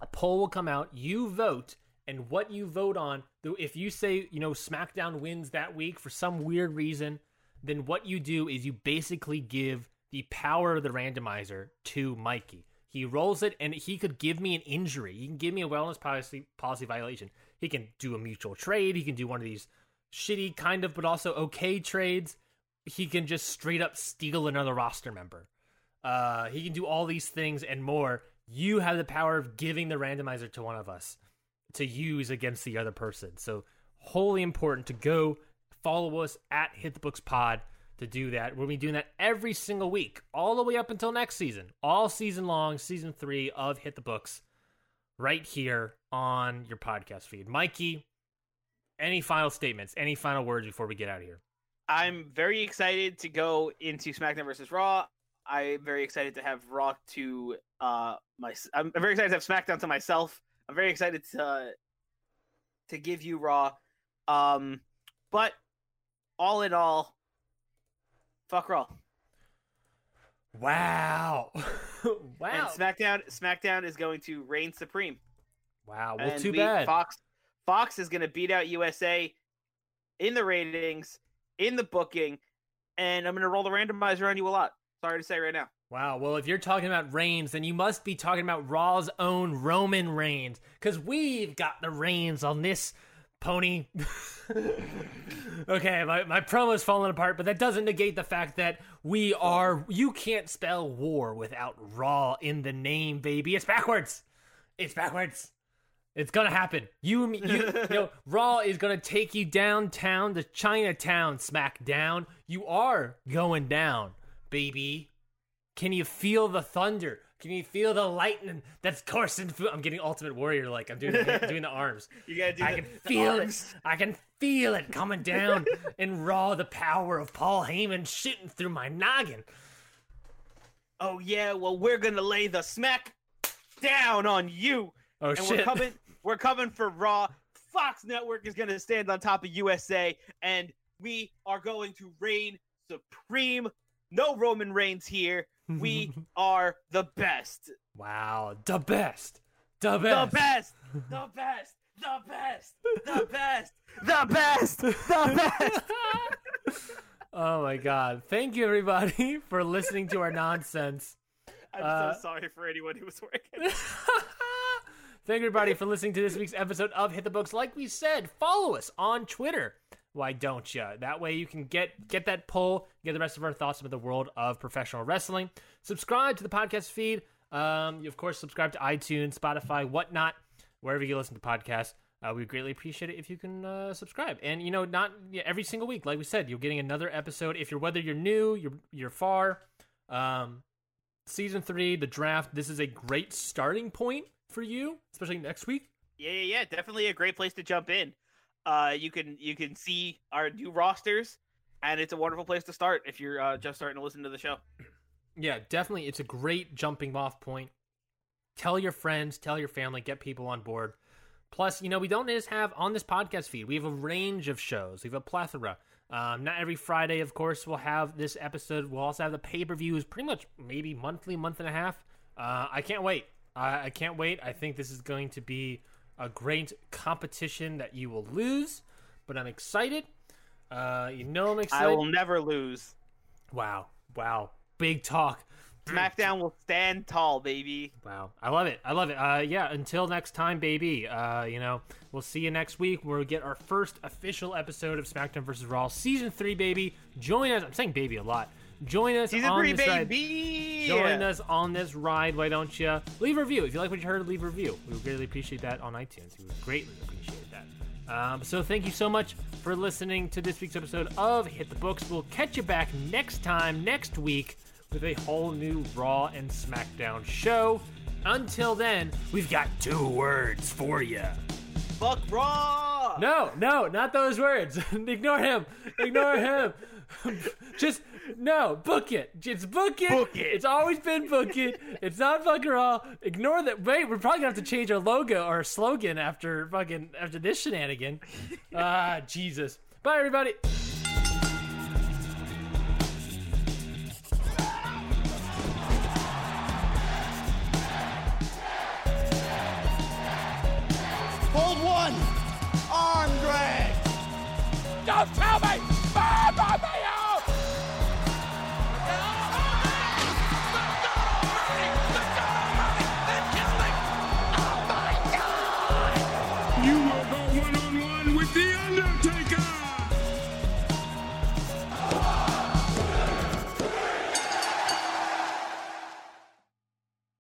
A poll will come out. You vote, and what you vote on. If you say you know SmackDown wins that week for some weird reason, then what you do is you basically give the power of the randomizer to Mikey. He rolls it, and he could give me an injury. He can give me a wellness policy policy violation. He can do a mutual trade. He can do one of these shitty kind of, but also okay trades. He can just straight up steal another roster member. Uh, he can do all these things and more. You have the power of giving the randomizer to one of us to use against the other person. So wholly important to go follow us at Hit the Books Pod to do that. We'll be doing that every single week, all the way up until next season, all season long, season three of Hit the Books, right here on your podcast feed. Mikey, any final statements? Any final words before we get out of here? I'm very excited to go into SmackDown versus Raw. I'm very excited to have Raw to uh my. I'm very excited to have SmackDown to myself. I'm very excited to to give you Raw. Um, but all in all, fuck Raw. Wow, And wow, SmackDown SmackDown is going to reign supreme. wow. Well, and too we- bad. Fox Fox is going to beat out USA in the ratings, in the booking, and I'm going to roll the randomizer on you a lot. Sorry to say right now. Wow. Well, if you're talking about Reigns, then you must be talking about Raw's own Roman Reigns, because we've got the reins on this pony. okay, my, my promo's falling apart, but that doesn't negate the fact that we are. You can't spell war without Raw in the name, baby. It's backwards. It's backwards. It's gonna happen. You, you, you know, Raw is gonna take you downtown to Chinatown. SmackDown, you are going down, baby. Can you feel the thunder? Can you feel the lightning that's coursing through? I'm getting Ultimate Warrior like I'm doing the, doing the arms. You gotta do I the- can feel arms. it. I can feel it coming down and Raw. The power of Paul Heyman shooting through my noggin. Oh yeah, well we're gonna lay the smack down on you, Oh and shit! we're coming. We're coming for Raw. Fox Network is gonna stand on top of USA, and we are going to reign supreme. No Roman Reigns here. We are the best. wow, the best, the The best, best. The best. The best. The best. The best. The best. oh my god! Thank you everybody for listening to our nonsense. I'm Uh, so sorry for anyone who was working. Thank you, everybody, for listening to this week's episode of Hit the Books. Like we said, follow us on Twitter. Why don't you? That way you can get get that poll, get the rest of our thoughts about the world of professional wrestling. Subscribe to the podcast feed. Um, you of course subscribe to iTunes, Spotify, whatnot, wherever you listen to podcasts. Uh, we greatly appreciate it if you can uh, subscribe. And you know, not yeah, every single week, like we said, you're getting another episode. If you're whether you're new, you're you're far. Um, season three, the draft. This is a great starting point for you, especially next week. Yeah, yeah, yeah. Definitely a great place to jump in. Uh, you can you can see our new rosters, and it's a wonderful place to start if you're uh, just starting to listen to the show. Yeah, definitely. It's a great jumping off point. Tell your friends, tell your family, get people on board. Plus, you know, we don't just have on this podcast feed, we have a range of shows. We have a plethora. Um, not every Friday, of course, we'll have this episode. We'll also have the pay per views pretty much maybe monthly, month and a half. Uh, I can't wait. I, I can't wait. I think this is going to be a great competition that you will lose, but I'm excited. Uh, you know, I'm excited. I will never lose. Wow. Wow. Big talk. SmackDown will stand tall, baby. Wow, I love it. I love it. Uh, yeah, until next time, baby. Uh, you know, we'll see you next week where we get our first official episode of SmackDown vs. Raw season three, baby. Join us. I'm saying baby a lot. Join us Season on three, this ride. baby. Join us on this ride. Why don't you leave a review if you like what you heard? Leave a review. We would greatly appreciate that on iTunes. We would greatly appreciate that. Um, so thank you so much for listening to this week's episode of Hit the Books. We'll catch you back next time next week with a whole new Raw and SmackDown show. Until then, we've got two words for you. Fuck Raw. No, no, not those words. Ignore him. Ignore him. Just no, book it. Just book it. Book it. It's always been book it. It's not fucking all. Ignore that. Wait, we're probably gonna have to change our logo or slogan after fucking after this shenanigan. Ah, Jesus. Bye, everybody. Hold one. Arm drag. Don't tell me